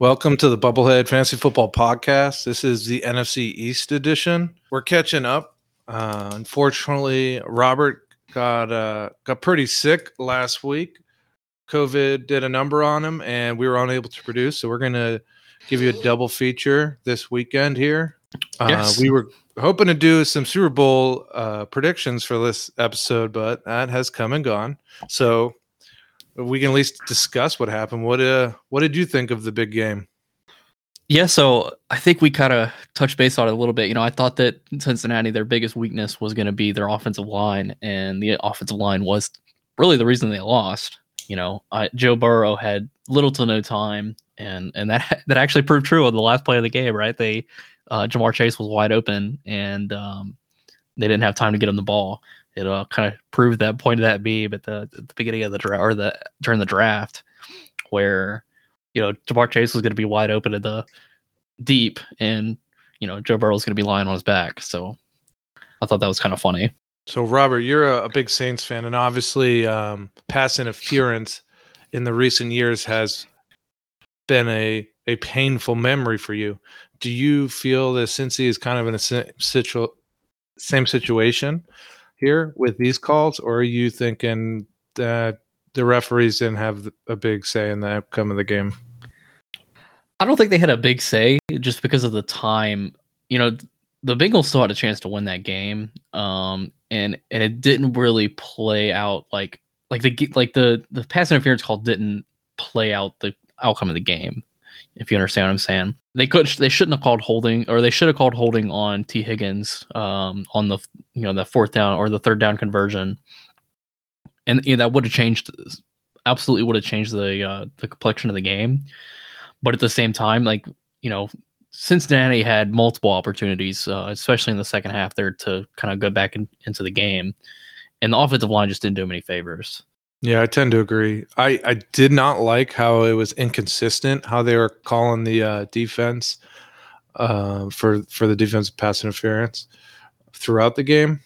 Welcome to the Bubblehead Fantasy Football Podcast. This is the NFC East edition. We're catching up. Uh, unfortunately, Robert got uh, got pretty sick last week. COVID did a number on him, and we were unable to produce. So we're gonna give you a double feature this weekend here. Uh, Yes. We were hoping to do some Super Bowl uh, predictions for this episode, but that has come and gone. So we can at least discuss what happened. What uh, what did you think of the big game? Yeah, so I think we kind of touched base on it a little bit. You know, I thought that Cincinnati, their biggest weakness was going to be their offensive line, and the offensive line was really the reason they lost. You know, I, Joe Burrow had little to no time, and and that that actually proved true on the last play of the game. Right, they uh, Ja'Marr Chase was wide open, and um, they didn't have time to get him the ball. It uh, kind of proved that point of that beam at the, the beginning of the draft or the during the draft, where you know Ja'Marr Chase was going to be wide open at the deep, and you know Joe Burrow Burrow's going to be lying on his back. So I thought that was kind of funny. So, Robert, you're a, a big Saints fan, and obviously, um, pass interference in the recent years has been a a painful memory for you. Do you feel that Cincy is kind of in a si- situ- same situation here with these calls, or are you thinking that the referees didn't have a big say in the outcome of the game? I don't think they had a big say just because of the time. You know, the Bengals still had a chance to win that game, um, and and it didn't really play out like like the like the the pass interference call didn't play out the outcome of the game. If you understand what I'm saying, they could they shouldn't have called holding, or they should have called holding on Tee Higgins um, on the you know the fourth down or the third down conversion, and you know, that would have changed absolutely would have changed the uh, the complexion of the game. But at the same time, like you know, Cincinnati had multiple opportunities, uh, especially in the second half, there to kind of go back in, into the game, and the offensive line just didn't do him any favors. Yeah, I tend to agree. I, I did not like how it was inconsistent how they were calling the uh, defense uh, for for the defensive pass interference throughout the game.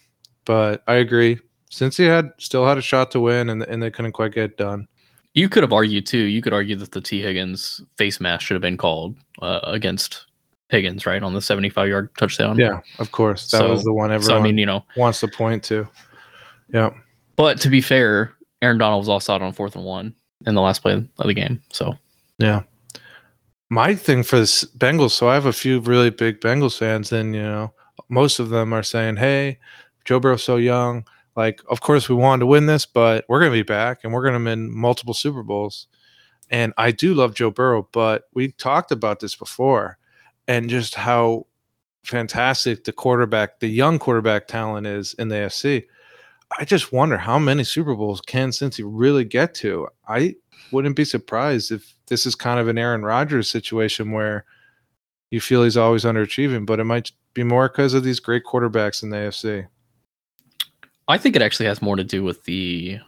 But I agree. Cincy had still had a shot to win and and they couldn't quite get it done. You could have argued too. You could argue that the Tee Higgins face mask should have been called uh, against Higgins, right, on the seventy-five yard touchdown. Yeah, of course. That was the one everyone So I mean, you know, wants to point to. Yeah. but to be fair, Aaron Donald was out on fourth and one in the last play of the game. So Yeah. My thing for this Bengals, so I have a few really big Bengals fans, and you know, most of them are saying, Hey, Joe Burrow's so young. Like, of course we wanted to win this, but we're gonna be back and we're gonna win multiple Super Bowls. And I do love Joe Burrow, but we talked about this before and just how fantastic the quarterback, the young quarterback talent is in the AFC. I just wonder how many Super Bowls can Cincy really get to. I wouldn't be surprised if this is kind of an Aaron Rodgers situation where you feel he's always underachieving, but it might be more because of these great quarterbacks in the AFC. I think it actually has more to do with the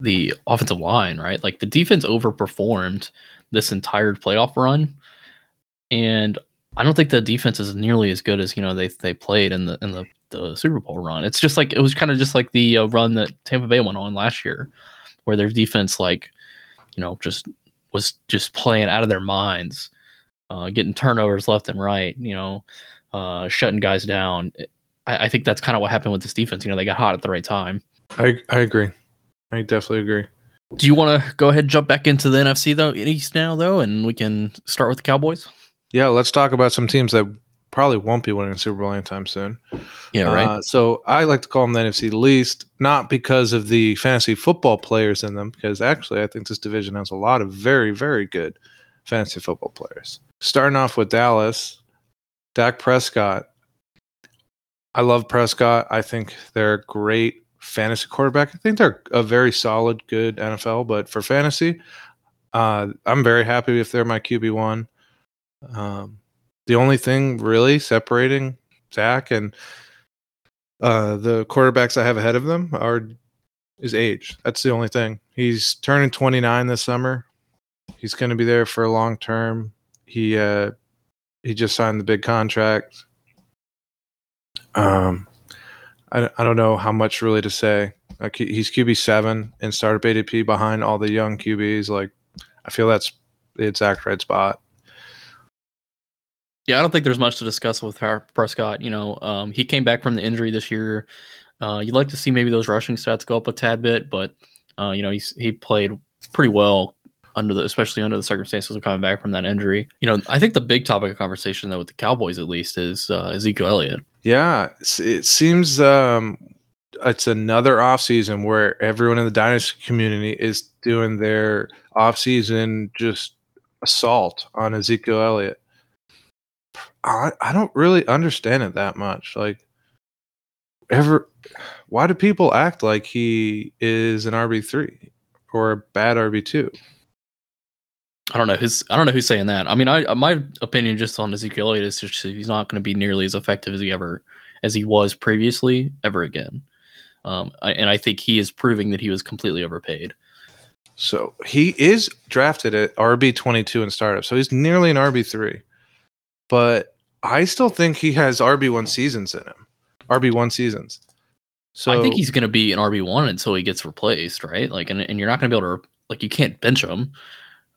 the offensive line, right? Like the defense overperformed this entire playoff run, and I don't think the defense is nearly as good as you know they they played in the in the, the Super Bowl run. It's just like it was kind of just like the uh, run that Tampa Bay went on last year, where their defense like you know just was just playing out of their minds, uh, getting turnovers left and right, you know, uh, shutting guys down. I, I think that's kind of what happened with this defense. You know, they got hot at the right time. I I agree. I definitely agree. Do you want to go ahead and jump back into the NFC though, East now though, and we can start with the Cowboys? Yeah, let's talk about some teams that probably won't be winning a Super Bowl anytime soon. Yeah, right. Uh, so I like to call them the NFC least, not because of the fantasy football players in them, because actually I think this division has a lot of very, very good fantasy football players. Starting off with Dallas, Dak Prescott. I love Prescott. I think they're a great fantasy quarterback. I think they're a very solid, good NFL, but for fantasy, uh, I'm very happy if they're my QB one. Um, the only thing really separating Dak and uh, the quarterbacks I have ahead of them are is age. That's the only thing. He's turning 29 this summer. He's going to be there for a long term. He uh, he just signed the big contract. Um, I, I don't know how much really to say. Like he's QB seven and startup ADP behind all the young QBs. Like I feel that's the exact right spot. Yeah, I don't think there's much to discuss with Prescott. You know, um, he came back from the injury this year. Uh, you'd like to see maybe those rushing stats go up a tad bit, but uh, you know, he's he played pretty well under the especially under the circumstances of coming back from that injury. You know, I think the big topic of conversation though with the Cowboys at least is uh, Ezekiel Elliott. Yeah, it seems um, it's another offseason where everyone in the dynasty community is doing their offseason just assault on Ezekiel Elliott. I, I don't really understand it that much. Like ever why do people act like he is an RB3 or a bad RB2? I don't know who's I don't know who's saying that. I mean, I my opinion just on Ezekiel Elliott is just he's not going to be nearly as effective as he ever as he was previously ever again. Um, I, and I think he is proving that he was completely overpaid. So he is drafted at RB twenty two in startup, so he's nearly an RB three. But I still think he has RB one seasons in him, RB one seasons. So I think he's going to be an RB one until he gets replaced, right? Like, and, and you're not going to be able to like you can't bench him.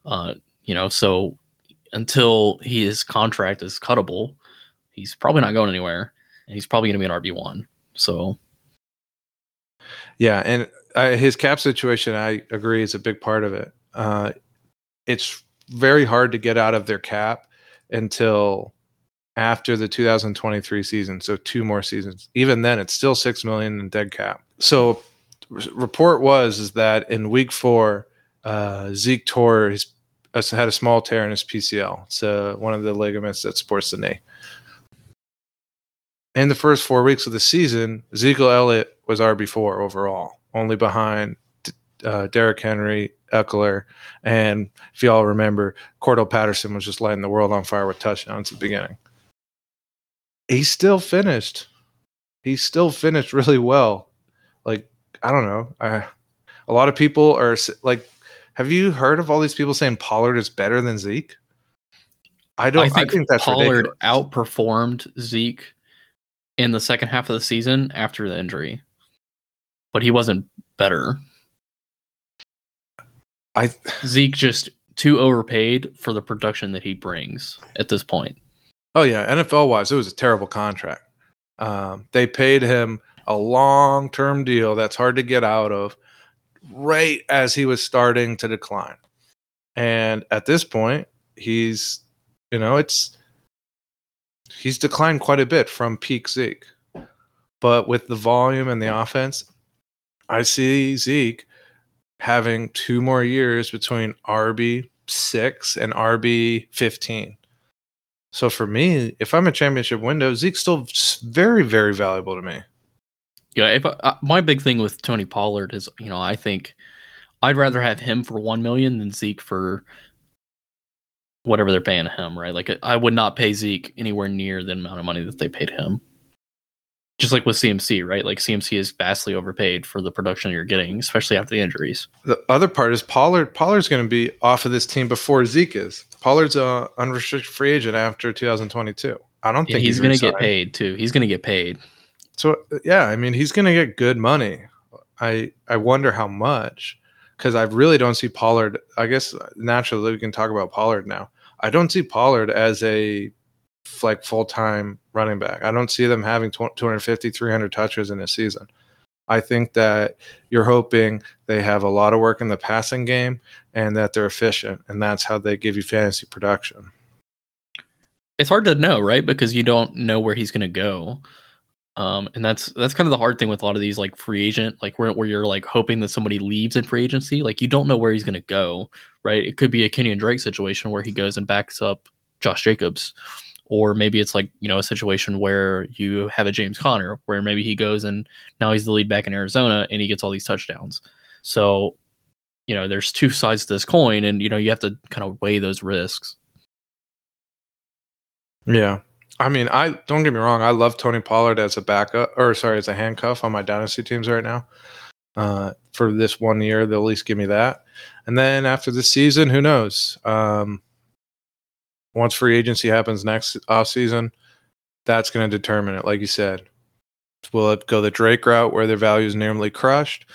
Uh, you know, so until his contract is cuttable, he's probably not going anywhere, and he's probably going to be an RB one. So, yeah, and uh, his cap situation, I agree, is a big part of it. Uh, it's very hard to get out of their cap until after the 2023 season, so two more seasons. Even then, it's still six million in dead cap. So, report was is that in week four, uh, Zeke tore his had a small tear in his PCL. It's uh, one of the ligaments that supports the knee. In the first four weeks of the season, Ezekiel Elliott was RB4 overall, only behind uh, Derrick Henry, Ekeler, and if y'all remember, Cordarrelle Patterson was just lighting the world on fire with touchdowns at the beginning. He still finished. He still finished really well. Like I don't know. I, a lot of people are like have you heard of all these people saying Pollard is better than Zeke? I don't. I think, I think that's Pollard ridiculous. outperformed Zeke in the second half of the season after the injury, but he wasn't better. I Zeke just too overpaid for the production that he brings at this point. Oh yeah, NFL wise, it was a terrible contract. Um, they paid him a long term deal that's hard to get out of right as he was starting to decline. And at this point, he's, you know, it's, he's declined quite a bit from peak Zeke. But with the volume and the offense, I see Zeke having two more years between RB six and RB 15. So for me, if I'm a championship window, Zeke's still very, very valuable to me. Yeah, if uh, my big thing with Tony Pollard is, you know, I think I'd rather have him for one million than Zeke for whatever they're paying him, right? Like I would not pay Zeke anywhere near the amount of money that they paid him. Just like with CMC, right? Like CMC is vastly overpaid for the production you're getting, especially after the injuries. The other part is Pollard. Pollard's going to be off of this team before Zeke is. Pollard's a unrestricted free agent after 2022. I don't yeah, think he's, he's going to get paid too. He's going to get paid. So yeah, I mean, he's going to get good money. I I wonder how much because I really don't see Pollard. I guess naturally we can talk about Pollard now. I don't see Pollard as a like full time running back. I don't see them having 250, 300 touches in a season. I think that you're hoping they have a lot of work in the passing game and that they're efficient, and that's how they give you fantasy production. It's hard to know, right? Because you don't know where he's going to go. Um, and that's that's kind of the hard thing with a lot of these like free agent, like where, where you're like hoping that somebody leaves in free agency. Like you don't know where he's gonna go, right? It could be a Kenyan Drake situation where he goes and backs up Josh Jacobs. Or maybe it's like, you know, a situation where you have a James Conner where maybe he goes and now he's the lead back in Arizona and he gets all these touchdowns. So, you know, there's two sides to this coin and you know, you have to kind of weigh those risks. Yeah. I mean, I don't get me wrong. I love Tony Pollard as a backup, or sorry, as a handcuff on my dynasty teams right now. Uh, for this one year, they'll at least give me that. And then after the season, who knows? Um, once free agency happens next off season, that's going to determine it. Like you said, will it go the Drake route where their value is nearly crushed,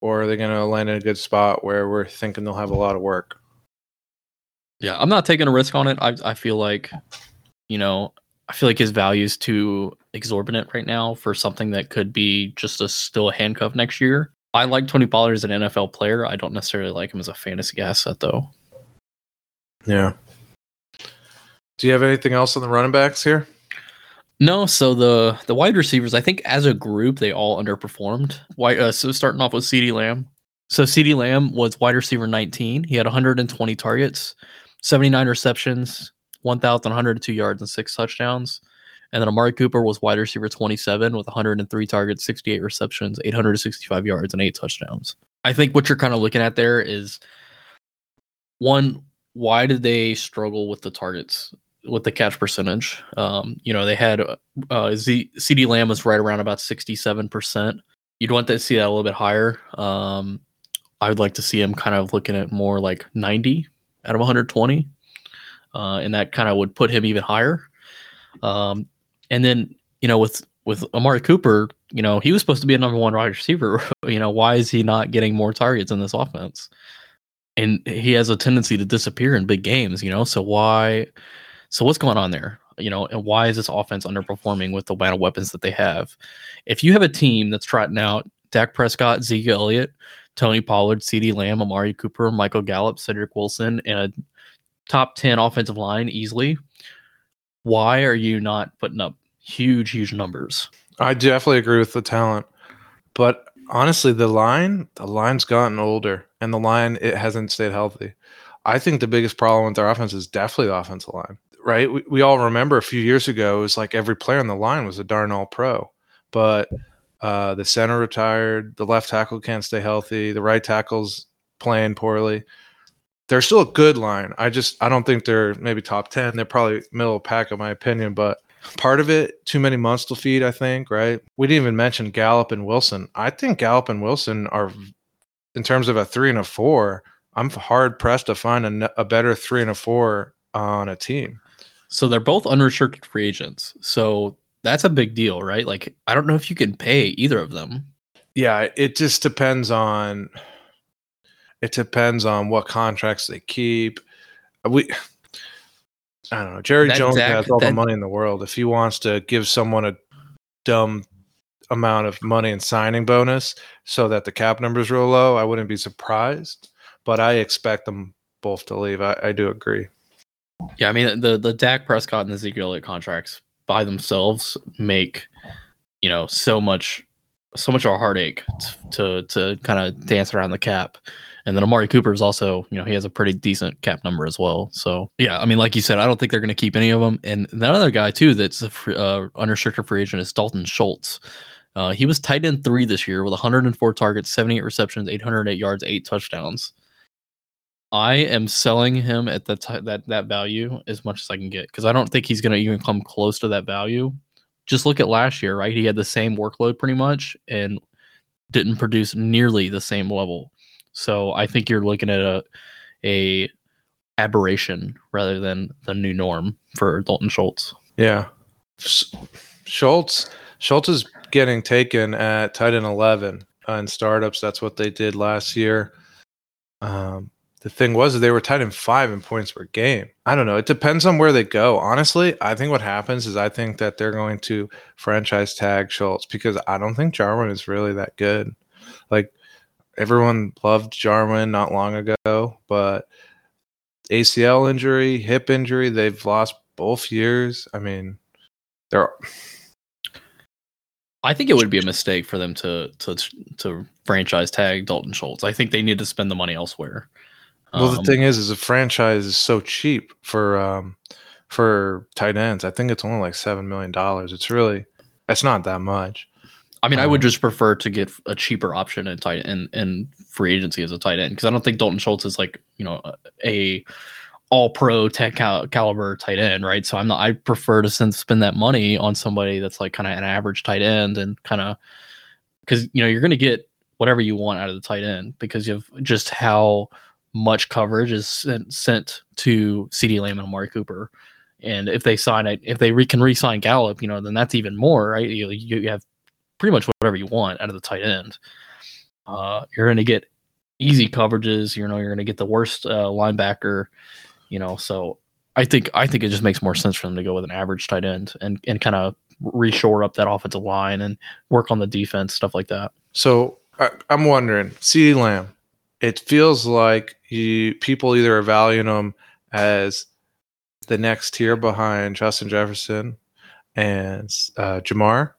or are they going to land in a good spot where we're thinking they'll have a lot of work? Yeah, I'm not taking a risk on it. I I feel like, you know, I feel like his value is too exorbitant right now for something that could be just a still a handcuff next year. I like Tony Pollard as an NFL player. I don't necessarily like him as a fantasy asset though. Yeah. Do you have anything else on the running backs here? No, so the the wide receivers, I think as a group, they all underperformed. Why? Uh, so starting off with CeeDee Lamb. So CeeDee Lamb was wide receiver 19. He had 120 targets, 79 receptions, 1,102 yards, and six touchdowns. And then Amari Cooper was wide receiver 27 with 103 targets, 68 receptions, 865 yards, and eight touchdowns. I think what you're kind of looking at there is one, why did they struggle with the targets? With the catch percentage. Um, you know, they had uh, Z- CeeDee Lamb was right around about 67%. You'd want to see that a little bit higher. Um, I would like to see him kind of looking at more like 90 out of 120. Uh, and that kind of would put him even higher. Um, and then, you know, with, with Amari Cooper, you know, he was supposed to be a number one wide receiver. you know, why is he not getting more targets in this offense? And he has a tendency to disappear in big games, you know, so why so what's going on there? You know, and why is this offense underperforming with the amount of weapons that they have? If you have a team that's trotting out Dak Prescott, Zeke Elliott, Tony Pollard, CeeDee Lamb, Amari Cooper, Michael Gallup, Cedric Wilson, and a top 10 offensive line easily, why are you not putting up huge, huge numbers? I definitely agree with the talent. But honestly, the line, the line's gotten older and the line it hasn't stayed healthy. I think the biggest problem with their offense is definitely the offensive line right? We, we all remember a few years ago, it was like every player on the line was a darn all pro. But uh, the center retired, the left tackle can't stay healthy, the right tackle's playing poorly. They're still a good line. I just I don't think they're maybe top ten. They're probably middle pack in my opinion, but part of it, too many months to feed, I think, right? We didn't even mention Gallup and Wilson. I think Gallup and Wilson are in terms of a three and a four, I'm hard pressed to find a, a better three and a four on a team. So they're both unrestricted free agents. So that's a big deal, right? Like I don't know if you can pay either of them. Yeah, it just depends on it depends on what contracts they keep. We I don't know. Jerry that Jones has all that, the money in the world. If he wants to give someone a dumb amount of money and signing bonus so that the cap number is real low, I wouldn't be surprised. But I expect them both to leave. I, I do agree. Yeah, I mean the the Dak Prescott and Ezekiel Elliott contracts by themselves make you know so much so much of a heartache to to kind of dance around the cap. And then Amari Cooper is also, you know, he has a pretty decent cap number as well. So yeah, I mean, like you said, I don't think they're going to keep any of them. And that other guy too, that's a free, uh, unrestricted free agent is Dalton Schultz. Uh, he was tight end three this year with 104 targets, 78 receptions, 808 yards, eight touchdowns. I am selling him at the t- that that value as much as I can get because I don't think he's going to even come close to that value. Just look at last year, right? He had the same workload pretty much and didn't produce nearly the same level. So I think you're looking at a a aberration rather than the new norm for Dalton Schultz. Yeah, Schultz Schultz is getting taken at tight end eleven in startups. That's what they did last year. Um, the thing was they were tied in five in points per game. I don't know. It depends on where they go. Honestly, I think what happens is I think that they're going to franchise tag Schultz because I don't think Jarwin is really that good. Like everyone loved Jarwin not long ago, but ACL injury, hip injury, they've lost both years. I mean, they're I think it would be a mistake for them to to to franchise tag Dalton Schultz. I think they need to spend the money elsewhere. Well, the um, thing is, is a franchise is so cheap for um, for tight ends. I think it's only like seven million dollars. It's really, it's not that much. I mean, um, I would um, just prefer to get a cheaper option in tight in in free agency as a tight end because I don't think Dalton Schultz is like you know a all pro tech cal- caliber tight end, right? So I'm not. I prefer to send, spend that money on somebody that's like kind of an average tight end and kind of because you know you're going to get whatever you want out of the tight end because of just how much coverage is sent, sent to CeeDee Lamb and Amari Cooper. And if they sign it, if they re- can re-sign Gallup, you know, then that's even more, right? You, you have pretty much whatever you want out of the tight end. Uh, you're going to get easy coverages. You know, you're going to get the worst uh, linebacker You know, so I think I think it just makes more sense for them to go with an average tight end and and kind of reshore up that offensive line and work on the defense, stuff like that. So I, I'm wondering, CeeDee Lamb. It feels like you people either are valuing him as the next tier behind Justin Jefferson and uh, Ja'Marr,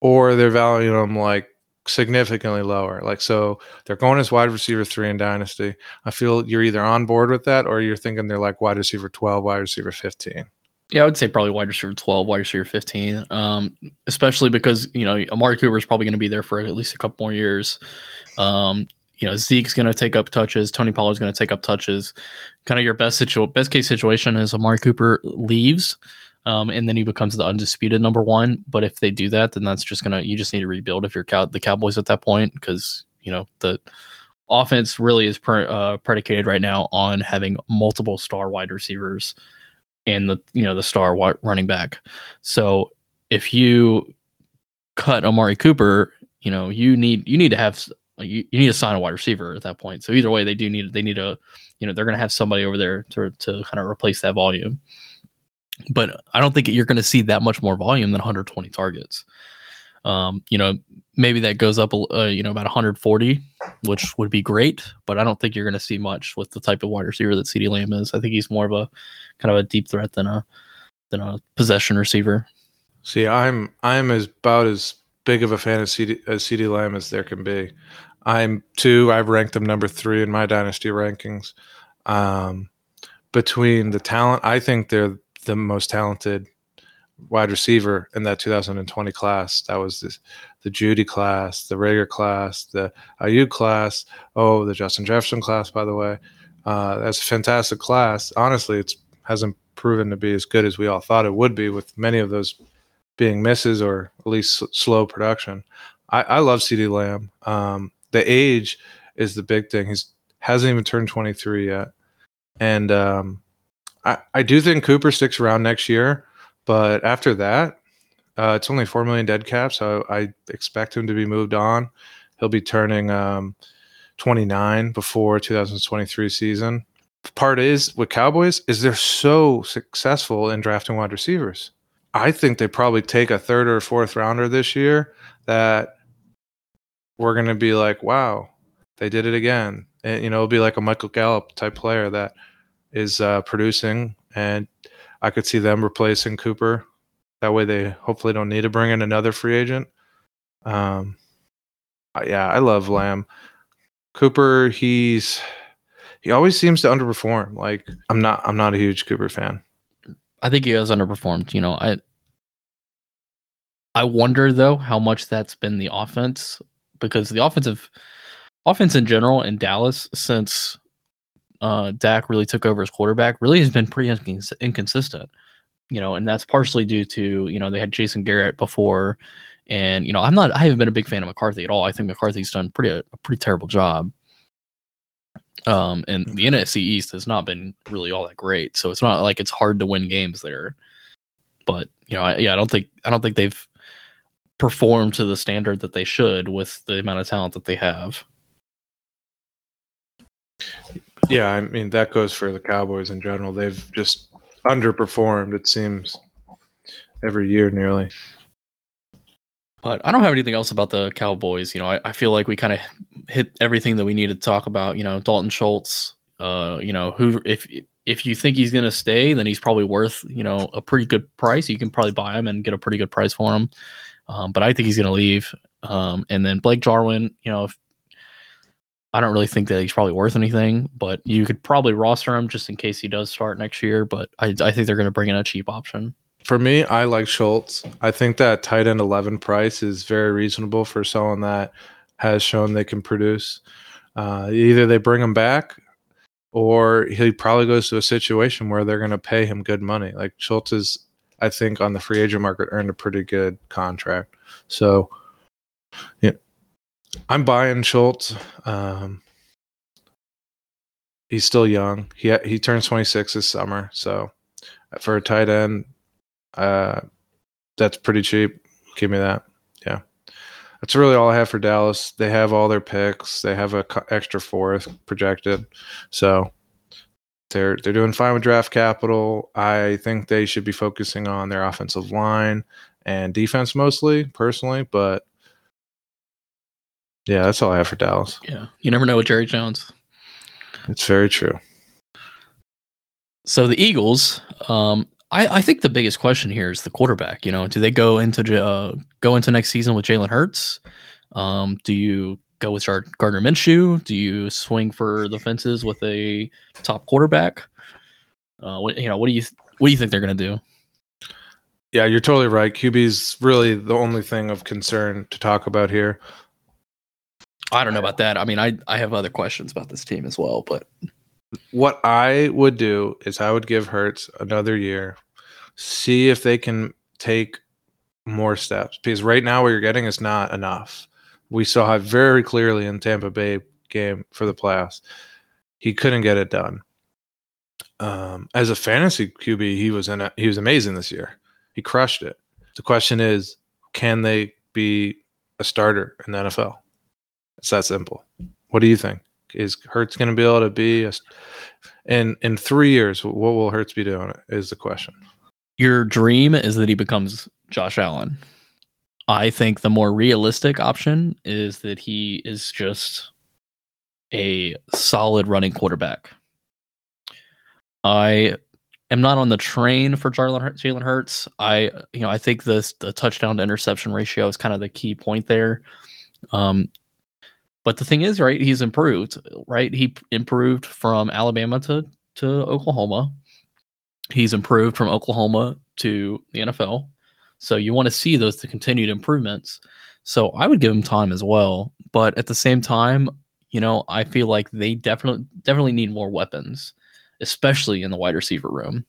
or they're valuing him like significantly lower. Like so, they're going as wide receiver three in Dynasty. I feel you're either on board with that, or you're thinking they're like wide receiver twelve, wide receiver fifteen. Yeah, I would say probably wide receiver 12, wide receiver 15. Um, especially because, you know, Amari Cooper is probably going to be there for at least a couple more years. Um, you know, Zeke's going to take up touches. Tony Pollard's going to take up touches. Kind of your best situ- best case situation is Amari Cooper leaves, um, and then he becomes the undisputed number one. But if they do that, then that's just gonna you just need to rebuild if you're cow- the Cowboys at that point because you know the offense really is pre- uh, predicated right now on having multiple star wide receivers and the you know the star running back. So if you cut Amari Cooper, you know you need you need to have like you, you need to sign a wide receiver at that point. So either way, they do need they need a you know they're going to have somebody over there to to kind of replace that volume. But I don't think you're going to see that much more volume than 120 targets. Um, you know, maybe that goes up, uh, you know, about 140, which would be great. But I don't think you're going to see much with the type of wide receiver that CeeDee Lamb is. I think he's more of a kind of a deep threat than a than a possession receiver. See, I'm I'm as about as big of a fan of CeeDee, as CeeDee Lamb as there can be. I'm two. I've ranked them number three in my dynasty rankings. Um, between the talent, I think they're the most talented wide receiver in that 2020 class. That was this, the Jeudy class, the Reagor class, the Aiyuk class. Oh, the Justin Jefferson class, by the way. Uh, that's a fantastic class. Honestly, it hasn't proven to be as good as we all thought it would be, with many of those being misses or at least slow production. I, I love CeeDee Lamb. Um, the age is the big thing. He's hasn't even turned 23 yet, and um, I, I do think Cooper sticks around next year. But after that, uh, it's only four million dead cap, so I expect him to be moved on. He'll be turning um, 29 before 2023 season. Part is with Cowboys is they're so successful in drafting wide receivers. I think they probably take a third or fourth rounder this year that we're going to be like, wow, they did it again. And, you know, it'll be like a Michael Gallup type player that is uh, producing, and I could see them replacing Cooper. That way, they hopefully don't need to bring in another free agent. Um, yeah, I love Lamb. Cooper, he's he always seems to underperform. Like I'm not I'm not a huge Cooper fan. I think he has underperformed. You know, I I wonder though how much that's been the offense because the offensive offense in general in Dallas since uh Dak really took over as quarterback really has been pretty incons- inconsistent. You know, and that's partially due to, you know, they had Jason Garrett before and you know, I'm not I haven't been a big fan of McCarthy at all. I think McCarthy's done pretty a pretty terrible job. Um, and the NFC East has not been really all that great, so it's not like it's hard to win games there. But you know, I, yeah, I don't think I don't think they've performed to the standard that they should with the amount of talent that they have. Yeah, I mean that goes for the Cowboys in general. They've just underperformed. It seems every year nearly. But I don't have anything else about the Cowboys. You know, I, I feel like we kind of hit everything that we need to talk about. You know, Dalton Schultz. Uh, you know, who if if you think he's gonna stay, then he's probably worth you know a pretty good price. You can probably buy him and get a pretty good price for him. Um, but I think he's gonna leave. Um, and then Blake Jarwin. You know, if, I don't really think that he's probably worth anything, but you could probably roster him just in case he does start next year. But I, I think they're gonna bring in a cheap option. For me, I like Schultz. I think that tight end 11 price is very reasonable for someone that has shown they can produce. Uh, either they bring him back or he probably goes to a situation where they're going to pay him good money. Like Schultz is, I think, on the free agent market earned a pretty good contract. So, yeah, I'm buying Schultz. Um, he's still young. He he turns 26 this summer. So, for a tight end, uh, that's pretty cheap. Give me that. Yeah, that's really all I have for Dallas. They have all their picks. They have a co- extra fourth projected. So they're they're doing fine with draft capital. I think they should be focusing on their offensive line and defense mostly, personally. But yeah, that's all I have for Dallas. Yeah, you never know with Jerry Jones. It's very true. So the Eagles, um, I, I think the biggest question here is the quarterback. You know, do they go into uh, go into next season with Jalen Hurts? Um, do you go with Gardner Minshew? Do you swing for the fences with a top quarterback? Uh, what you know, what do you what do you think they're going to do? Yeah, you're totally right. QB's really the only thing of concern to talk about here. I don't know about that. I mean, I I have other questions about this team as well, but what I would do is I would give Hurts another year, see if they can take more steps because right now what you're getting is not enough. We saw it very clearly in Tampa Bay game for the playoffs. He couldn't get it done. Um, as a fantasy QB, he was in a, he was amazing this year. He crushed it. The question is, can they be a starter in the NFL? It's that simple. What do you think? Is Hurts going to be able to be a, in in three years? What will Hurts be doing? Is the question. Your dream is that he becomes Josh Allen. I think the more realistic option is that he is just a solid running quarterback. I am not on the train for Jalen Hurts. I, you know, I think this the touchdown to interception ratio is kind of the key point there. Um, but the thing is, right, he's improved, right? He improved from Alabama to to Oklahoma. He's improved from Oklahoma to the NFL. So you want to see those the continued improvements. So I would give him time as well, but at the same time, you know, I feel like they definitely definitely need more weapons, especially in the wide receiver room.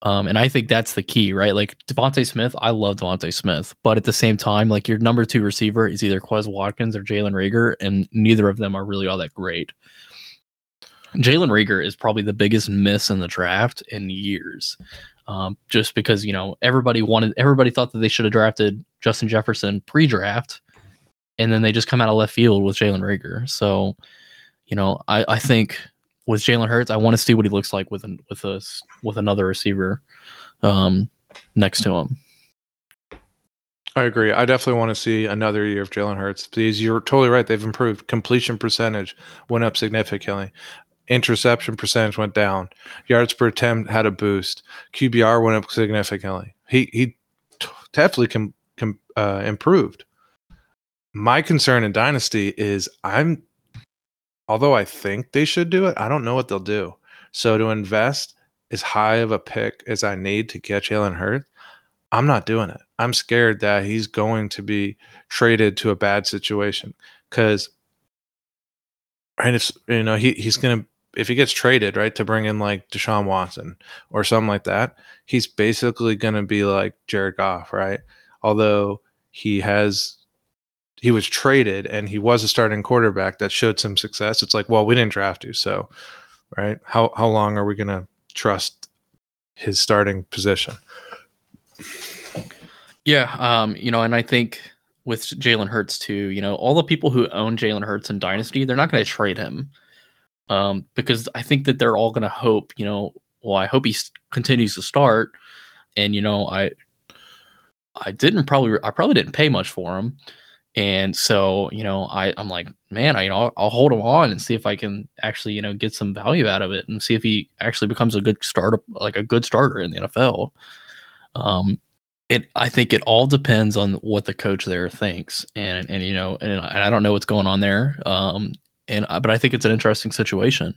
Um, and I think that's the key, right? Like DeVonta Smith, I love DeVonta Smith, but at the same time, like your number two receiver is either Quez Watkins or Jalen Reagor, and neither of them are really all that great. Jalen Reagor is probably the biggest miss in the draft in years, um, just because you know everybody wanted, everybody thought that they should have drafted Justin Jefferson pre-draft, and then they just come out of left field with Jalen Reagor. So, you know, I, I think with Jalen Hurts, I want to see what he looks like with an, with a with another receiver um, next to him. I agree. I definitely want to see another year of Jalen Hurts because you're totally right. They've improved. Completion percentage went up significantly. Interception percentage went down. Yards per attempt had a boost. QBR went up significantly. He he definitely com, com, uh, improved. My concern in Dynasty is I'm although I think they should do it, I don't know what they'll do. So to invest as high of a pick as I need to get Jalen Hurts, I'm not doing it. I'm scared that he's going to be traded to a bad situation because, right? It's you know he he's gonna if he gets traded right to bring in like Deshaun Watson or something like that, he's basically gonna be like Jared Goff, right? Although he has he was traded and he was a starting quarterback that showed some success. It's like, well, we didn't draft you, so right? How how long are we going to trust his starting position? Yeah, um, you know, and I think with Jalen Hurts too, you know, all the people who own Jalen Hurts in Dynasty, they're not going to trade him, um, because I think that they're all going to hope, you know, well, I hope he continues to start, and you know, I, I didn't probably, I probably didn't pay much for him, and so, you know, I, I'm like, man, I, you know, I'll, I'll, hold him on and see if I can actually, you know, get some value out of it and see if he actually becomes a good starter, like a good starter in the NFL. Um, it, I think it all depends on what the coach there thinks, and and you know, and, and I don't know what's going on there. Um, and but I think it's an interesting situation.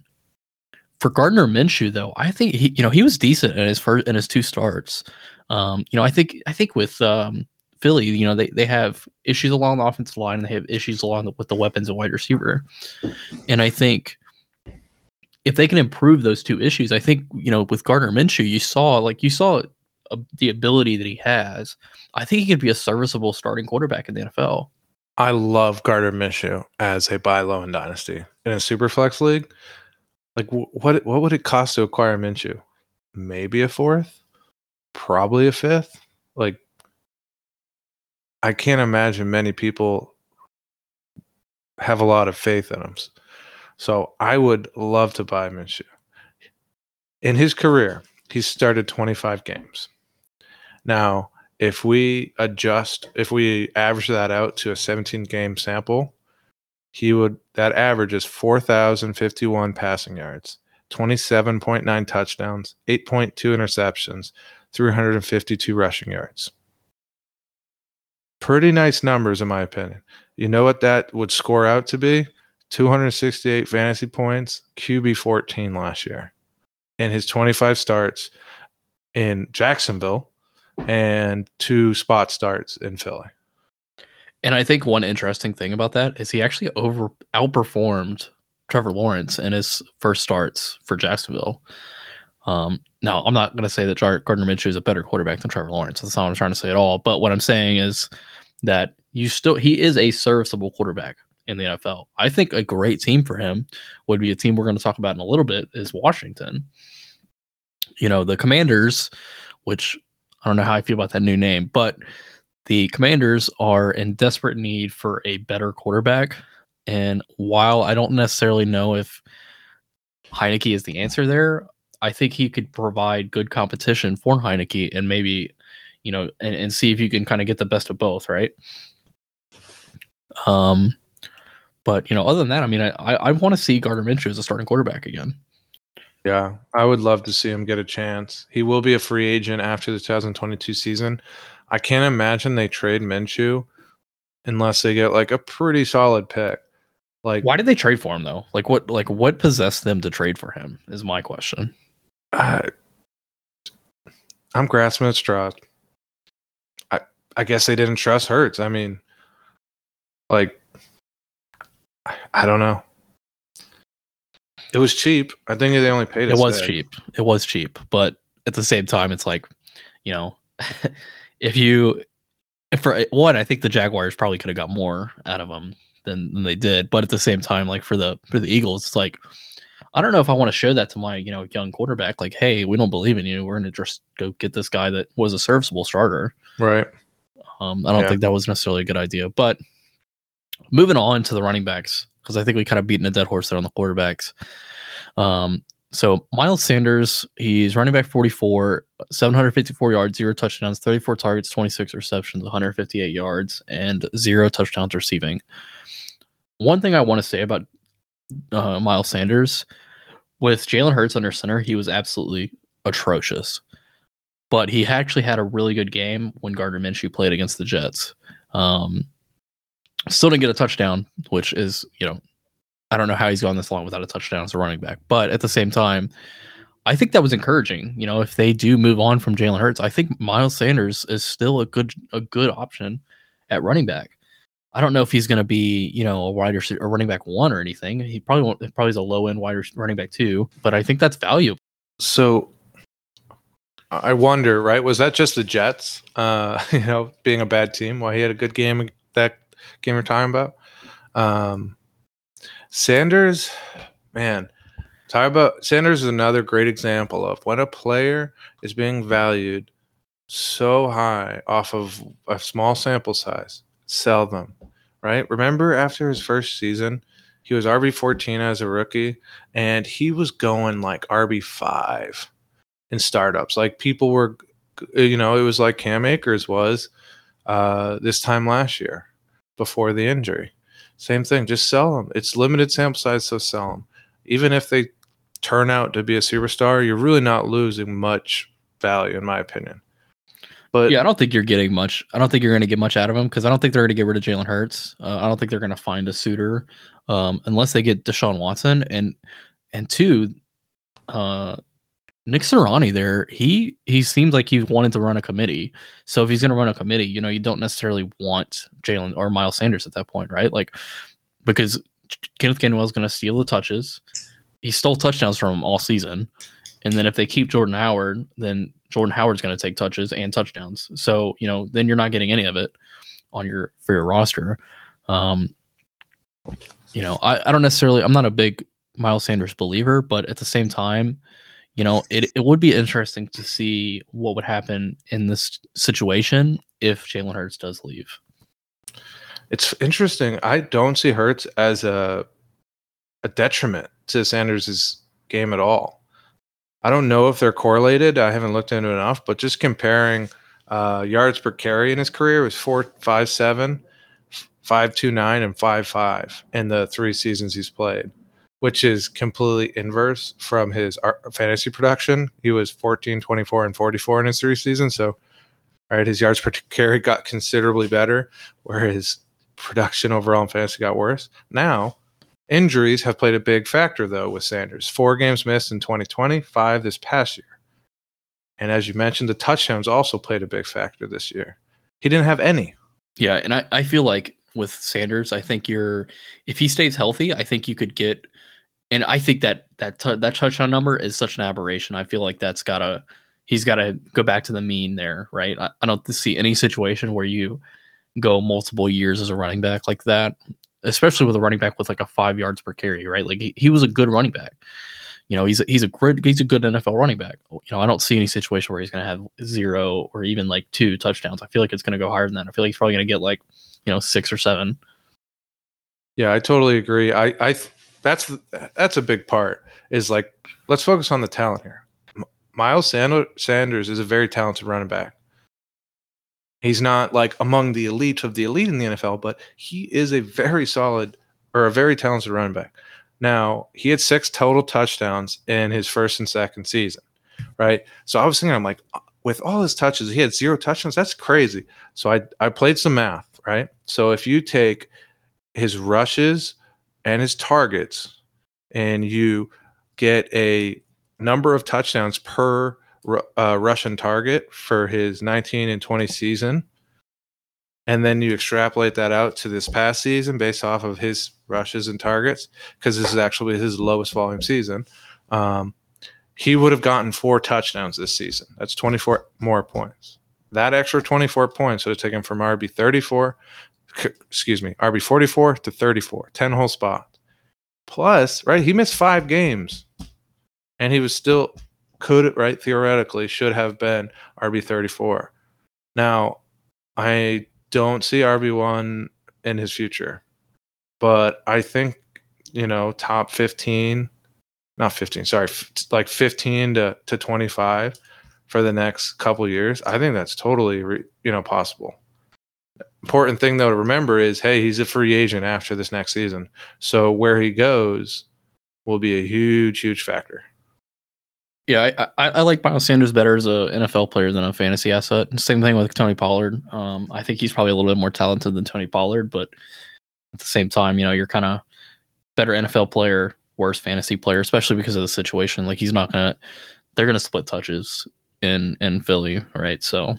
For Gardner Minshew, though, I think he, you know, he was decent in his first in his two starts. Um, you know, I think I think with um, Philly, you know, they, they have issues along the offensive line and they have issues along the, with the weapons and wide receiver. And I think if they can improve those two issues, I think, you know, with Gardner Minshew, you saw like you saw a, the ability that he has. I think he could be a serviceable starting quarterback in the NFL. I love Gardner Minshew as a buy low in dynasty in a super flex league. Like what what would it cost to acquire Minshew? Maybe a fourth, probably a fifth. Like I can't imagine many people have a lot of faith in him. So I would love to buy Minshew. In his career, he started 25 games. Now, if we adjust, if we average that out to a 17 game sample, he would that average is 4,051 passing yards, 27.9 touchdowns, 8.2 interceptions, 352 rushing yards. Pretty nice numbers, in my opinion. You know what that would score out to be? 268 fantasy points, QB 14 last year in his 25 starts in Jacksonville and two spot starts in Philly. And I think one interesting thing about that is he actually over outperformed Trevor Lawrence in his first starts for Jacksonville. Um, now, I'm not going to say that Gardner Minshew is a better quarterback than Trevor Lawrence. That's not what I'm trying to say at all. But what I'm saying is that you still he is a serviceable quarterback in the NFL. I think a great team for him would be a team we're going to talk about in a little bit is Washington. You know, the Commanders, which I don't know how I feel about that new name, but the Commanders are in desperate need for a better quarterback. And while I don't necessarily know if Heinicke is the answer there, I think he could provide good competition for Heinicke and maybe, you know, and, and see if you can kind of get the best of both, right? Um, but you know, other than that, I mean, I I, I want to see Gardner Minshew as a starting quarterback again. Yeah, I would love to see him get a chance. He will be a free agent after the 2022 season. I can't imagine they trade Minshew unless they get like a pretty solid pick. Like, why did they trade for him though? Like, what like what possessed them to trade for him? Is my question. Uh, I'm grasping at straws. I I guess they didn't trust Hurts. I mean, like I don't know. It was cheap. I think they only paid. It was cheap. It was cheap, but at the same time, it's like, you know, if you, if for one, I think the Jaguars probably could have got more out of them than, than they did. But at the same time, like for the for the Eagles, it's like, I don't know if I want to show that to my you know young quarterback. Like, hey, we don't believe in you. We're gonna just go get this guy that was a serviceable starter. Right. Um, I don't yeah. think that was necessarily a good idea, but moving on to the running backs because I think we kind of beaten a dead horse there on the quarterbacks. Um, so Miles Sanders, he's running back 44, 754 yards, zero touchdowns, 34 targets, 26 receptions, 158 yards, and zero touchdowns receiving. One thing I want to say about uh, Miles Sanders, with Jalen Hurts under center, he was absolutely atrocious. But he actually had a really good game when Gardner Minshew played against the Jets. Um, Still didn't get a touchdown, which is, you know, I don't know how he's gone this long without a touchdown as a running back. But at the same time, I think that was encouraging. You know, if they do move on from Jalen Hurts, I think Miles Sanders is still a good a good option at running back. I don't know if he's going to be, you know, a wide receiver or running back one or anything. He probably won't. Probably is a low end wide running back two, but I think that's valuable. So I wonder, right? Was that just the Jets, uh, you know, being a bad team? While he had a good game that game we're talking about. Um, Sanders, man, talk about Sanders is another great example of when a player is being valued so high off of a small sample size, sell them, right? Remember after his first season, he was RB14 as a rookie, and he was going like RB5 in startups. Like people were, you know, it was like Cam Akers was uh, this time last year before the injury. Same thing, just sell them. It's limited sample size, so sell them. Even if they turn out to be a superstar, you're really not losing much value, in my opinion. But yeah, I don't think you're getting much. I don't think you're going to get much out of them because I don't think they're going to get rid of Jalen Hurts. Uh, I don't think they're going to find a suitor um, unless they get Deshaun Watson. And and two, uh, Nick Sirianni there, he he seems like he wanted to run a committee. So if he's going to run a committee, you know, you don't necessarily want Jalen or Miles Sanders at that point, right? Like because Kenneth Gainwell is going to steal the touches. He stole touchdowns from him all season, and then if they keep Jordan Howard, then Jordan Howard's going to take touches and touchdowns. So you know, then you're not getting any of it on your for your roster. Um, you know, I, I don't necessarily. I'm not a big Miles Sanders believer, but at the same time you know, it, it would be interesting to see what would happen in this situation if Jalen Hurts does leave. It's interesting. I don't see Hurts as a a detriment to Sanders' game at all. I don't know if they're correlated. I haven't looked into enough, but just comparing uh, yards per carry in his career was four five seven, five two nine, and five five in the three seasons he's played, which is completely inverse from his fantasy production. He was 14, 24, and 44 in his three seasons. So, right, his yards per carry got considerably better, where his production overall in fantasy got worse. Now, injuries have played a big factor, though, with Sanders. Four games missed in 2020, five this past year. And as you mentioned, the touchdowns also played a big factor this year. He didn't have any. Yeah, and I, I feel like with Sanders, I think you're if he stays healthy, I think you could get and I think that that t- that touchdown number is such an aberration. I feel like that's gotta he's gotta go back to the mean there, right? I, I don't see any situation where you go multiple years as a running back like that, especially with a running back with like a five yards per carry, right? Like he, he was a good running back. You know, he's a, he's a great he's a good NFL running back. Oh, you know, I don't see any situation where he's to have zero or even like two touchdowns. I feel like it's to go higher than that. I feel like he's probably to get like you know six or seven. Yeah, I totally agree. I I that's that's a big part. Is like let's focus on the talent here. Miles Sanders is a very talented running back. He's not like among the elite of the elite in the NFL, but he is a very solid or a very talented running back. Now, he had six total touchdowns in his first and second season, right? So I was thinking, I'm like, uh, with all his touches, he had zero touchdowns. That's crazy. So I, I played some math, right? So if you take his rushes and his targets and you get a number of touchdowns per uh, Russian target for his 19 and 20 season, and then you extrapolate that out to this past season based off of his rushes and targets, because this is actually his lowest volume season. Um, he would have gotten four touchdowns this season. That's 24 more points. That extra 24 points would have taken from RB 34, excuse me, RB 44 to 34, 10 whole spot. Plus, right, he missed five games and he was still could right theoretically should have been RB 34. Now, I don't see RB1 in his future, but I think, you know, top 15, not 15, sorry, f- like 15 to, to 25 for the next couple years. I think that's totally, re- you know, possible. Important thing though to remember is, hey, he's a free agent after this next season. So where he goes will be a huge, huge factor. Yeah, I, I, I, like Miles Sanders better as a NFL player than a fantasy asset. Same thing with Tony Pollard. Um, I think he's probably a little bit more talented than Tony Pollard, but at the same time, you know, you're kind of better NFL player, worse fantasy player, especially because of the situation. Like he's not gonna, they're gonna split touches in in Philly, right? So,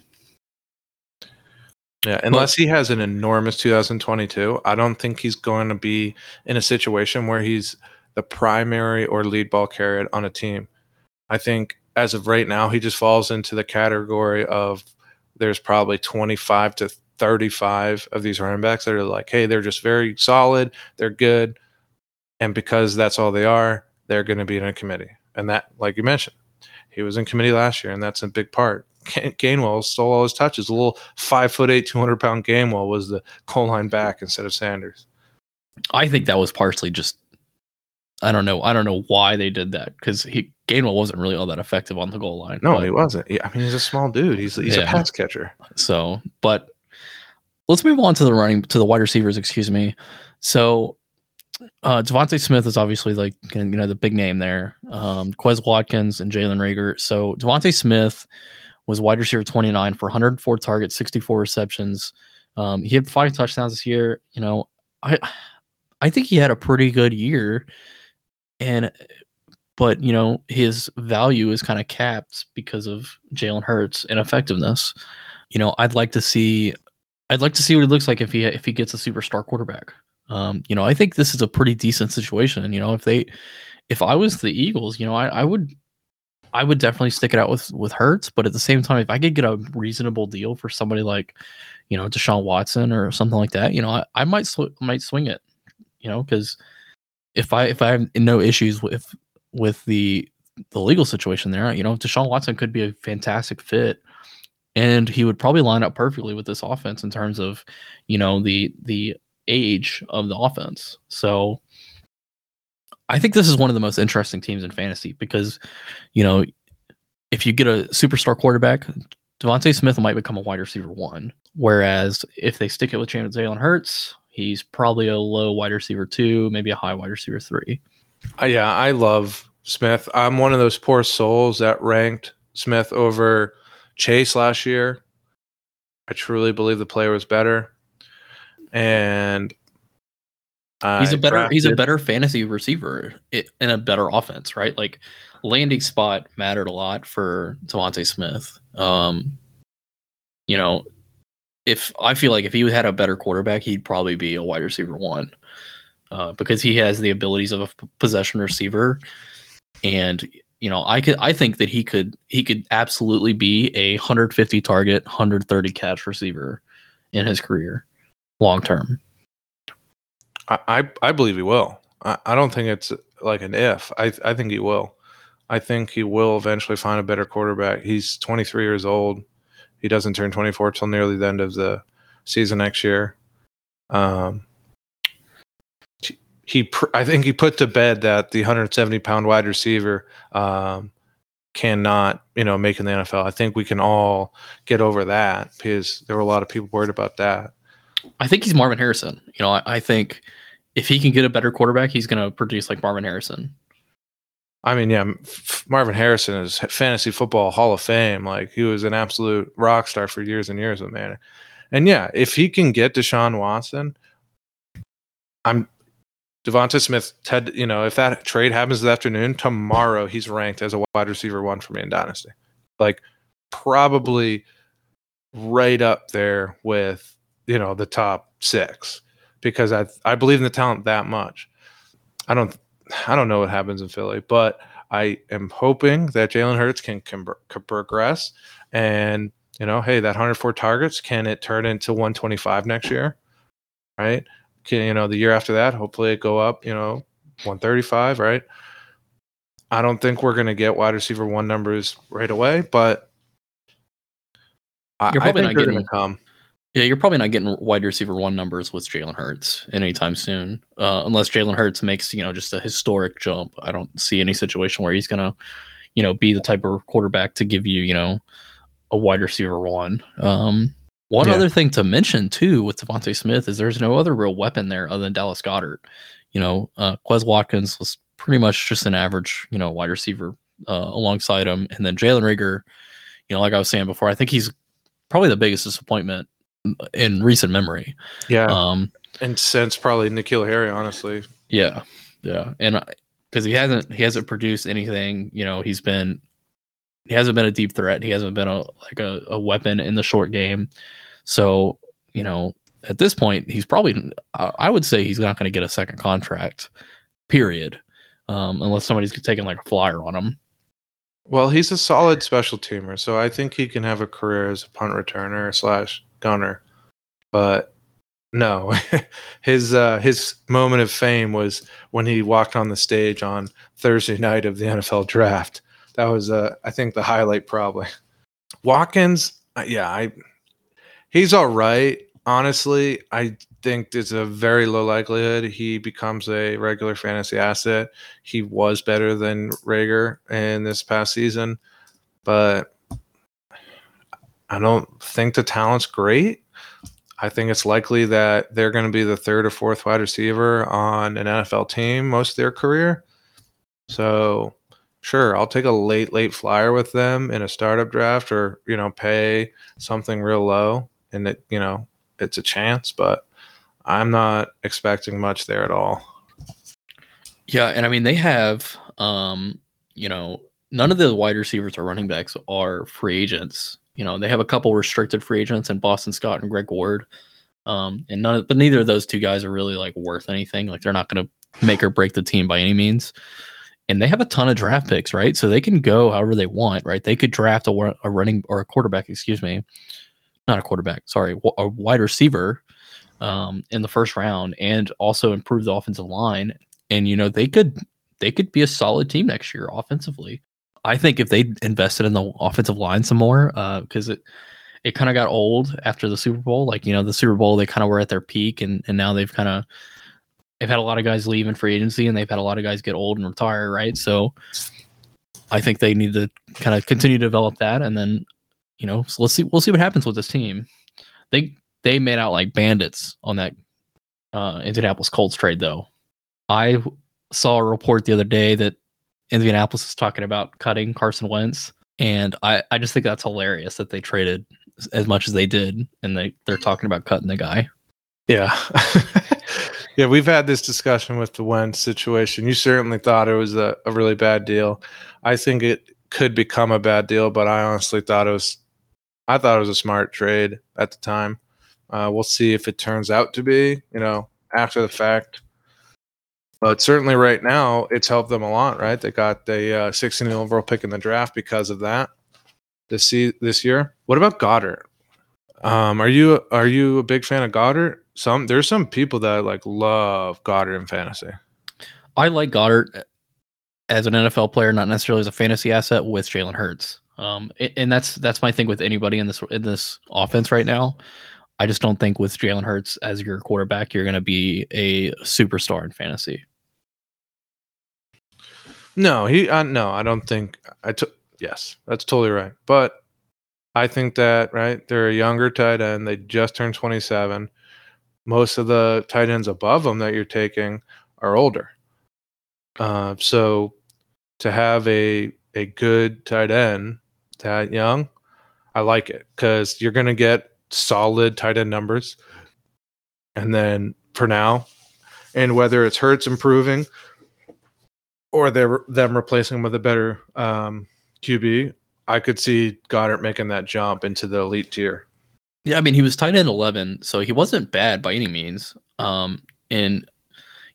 yeah, unless but, he has an enormous 2022, I don't think he's going to be in a situation where he's the primary or lead ball carrier on a team I think as of right now, he just falls into the category of there's probably 25 to 35 of these running backs that are like, hey, they're just very solid, they're good. And because that's all they are, they're going to be in a committee. And that, like you mentioned, he was in committee last year, and that's a big part. Gainwell stole all his touches. A little five foot eight, 200 pound Gainwell was the goal line back instead of Sanders. I think that was partially just I don't know. I don't know why they did that because he Gainwell wasn't really all that effective on the goal line. No, but, he wasn't. I mean, he's a small dude. He's he's yeah. a pass catcher. So, but let's move on to the running to the wide receivers. Excuse me. So, uh, DeVonta Smith is obviously like you know the big name there. Um, Quez Watkins and Jalen Reagor. So DeVonta Smith was wide receiver 29 for 104 targets, 64 receptions. Um, he had five touchdowns this year. You know, I I think he had a pretty good year and but you know his value is kind of capped because of Jalen Hurts' ineffectiveness. You know, I'd like to see, I'd like to see what it looks like if he if he gets a superstar quarterback. Um, you know, I think this is a pretty decent situation. You know, if they, if I was the Eagles, you know, I, I would, I would definitely stick it out with with Hurts. But at the same time, if I could get a reasonable deal for somebody like, you know, Deshaun Watson or something like that, you know, I, I might sw- might swing it. You know, because if I if I have no issues with with the the legal situation there, you know, Deshaun Watson could be a fantastic fit, and he would probably line up perfectly with this offense in terms of, you know, the the age of the offense. So I think this is one of the most interesting teams in fantasy because, you know, if you get a superstar quarterback, DeVonta Smith might become a wide receiver one. Whereas if they stick it with Jalen Hurts, he's probably a low wide receiver two, maybe a high wide receiver three. Uh, yeah, I love Smith. I'm one of those poor souls that ranked Smith over Chase last year. I truly believe the player was better, and he's a better drafted. he's a better fantasy receiver in a better offense, right? Like landing spot mattered a lot for DeVonta Smith. Um, you know, if I feel like if he had a better quarterback, he'd probably be a wide receiver one uh, because he has the abilities of a possession receiver, and you know, I could I think that he could he could absolutely be a 150 target, 130 catch receiver in his career, long term. I, I, believe he will. I, I don't think it's like an if. I I think he will. I think he will eventually find a better quarterback. He's 23 years old. He doesn't turn 24 till nearly the end of the season next year. Um, he, I think he put to bed that the 170 pound wide receiver um, cannot, you know, make in the NFL. I think we can all get over that because there were a lot of people worried about that. I think he's Marvin Harrison. You know, I, I think if he can get a better quarterback, he's going to produce like Marvin Harrison. I mean, yeah, Marvin Harrison is fantasy football Hall of Fame. Like he was an absolute rock star for years and years with man. And yeah, if he can get Deshaun Watson, I'm DeVonta Smith. Ted, you know, if that trade happens this afternoon, tomorrow he's ranked as a wide receiver one for me in Dynasty. Like probably right up there with you know the top six because I I believe in the talent that much. I don't I don't know what happens in Philly, but I am hoping that Jalen Hurts can, can, can progress. And, you know, hey, that 104 targets, can it turn into 125 next year? Right? Can, you know, the year after that, hopefully it go up, you know, 135, right? I don't think we're going to get wide receiver one numbers right away, but You're probably I think not getting, come. Yeah, you're probably not getting wide receiver one numbers with Jalen Hurts anytime soon, uh, unless Jalen Hurts makes you know just a historic jump. I don't see any situation where he's gonna, you know, be the type of quarterback to give you you know a wide receiver one. Um, one yeah. other thing to mention too with DeVonta Smith is there's no other real weapon there other than Dallas Goedert. You know, uh, Quez Watkins was pretty much just an average you know wide receiver uh, alongside him, and then Jalen Reagor. You know, like I was saying before, I think he's probably the biggest disappointment in recent memory. Yeah. Um, and since probably N'Keal Harry, honestly. Yeah, yeah, and because he hasn't he hasn't produced anything. You know, he's been he hasn't been a deep threat. He hasn't been a like a, a weapon in the short game. So you know, at this point, he's probably I would say he's not going to get a second contract. Period. Um, unless somebody's taking like a flyer on him. Well, he's a solid special teamer, so I think he can have a career as a punt returner slash gunner. But no, his uh, his moment of fame was when he walked on the stage on Thursday night of the NFL draft. That was, uh, I think, the highlight probably. Watkins, uh, yeah, I he's all right. Honestly, I think it's a very low likelihood he becomes a regular fantasy asset. He was better than Reagor in this past season, but I don't think the talent's great. I think it's likely that they're going to be the third or fourth wide receiver on an NFL team most of their career. So, sure, I'll take a late, late flyer with them in a startup draft or, you know, pay something real low and it, you know, it's a chance, but I'm not expecting much there at all. Yeah. And I mean, they have, um, you know, none of the wide receivers or running backs are free agents you know, they have a couple restricted free agents in Boston Scott and Greg Ward. Um, and none, of, but neither of those two guys are really like worth anything. Like they're not going to make or break the team by any means. And they have a ton of draft picks, right? So they can go however they want, right? They could draft a, a running or a quarterback, excuse me, not a quarterback, sorry, a wide receiver um, in the first round, and also improve the offensive line. And you know they could they could be a solid team next year offensively. I think if they invested in the offensive line some more, because uh, it it kind of got old after the Super Bowl. Like you know, the Super Bowl they kind of were at their peak, and and now they've kind of they've had a lot of guys leave in free agency, and they've had a lot of guys get old and retire, right? So I think they need to kind of continue to develop that, and then you know, so let's see we'll see what happens with this team. They they made out like bandits on that uh, Indianapolis Colts trade, though. I saw a report the other day that Indianapolis is talking about cutting Carson Wentz, and I I just think that's hilarious that they traded as much as they did, and they they're talking about cutting the guy. Yeah. yeah, we've had this discussion with the Wentz situation. You certainly thought it was a, a really bad deal. I think it could become a bad deal, but I honestly thought it was I thought it was a smart trade at the time. Uh, we'll see if it turns out to be, you know, after the fact. But certainly right now, it's helped them a lot, right? They got the uh, 16 overall pick in the draft because of that this this year. What about Goedert? Um, are you are you a big fan of Goedert? Some there's some people that like love Goedert in fantasy. I like Goedert as an NFL player, not necessarily as a fantasy asset with Jalen Hurts. Um, and that's that's my thing with anybody in this in this offense right now. I just don't think with Jalen Hurts as your quarterback, you're going to be a superstar in fantasy. No, he uh, no, I don't think I took. Yes, that's totally right. But I think that right, they're a younger tight end. They just turned 27. Most of the tight ends above them that you're taking are older. Uh, so to have a a good tight end that young, I like it because you're going to get solid tight end numbers. And then for now, and whether it's Hurts improving or they're them replacing him with a better um, QB, I could see Goedert making that jump into the elite tier. Yeah, I mean he was tight end eleven, so he wasn't bad by any means. Um, and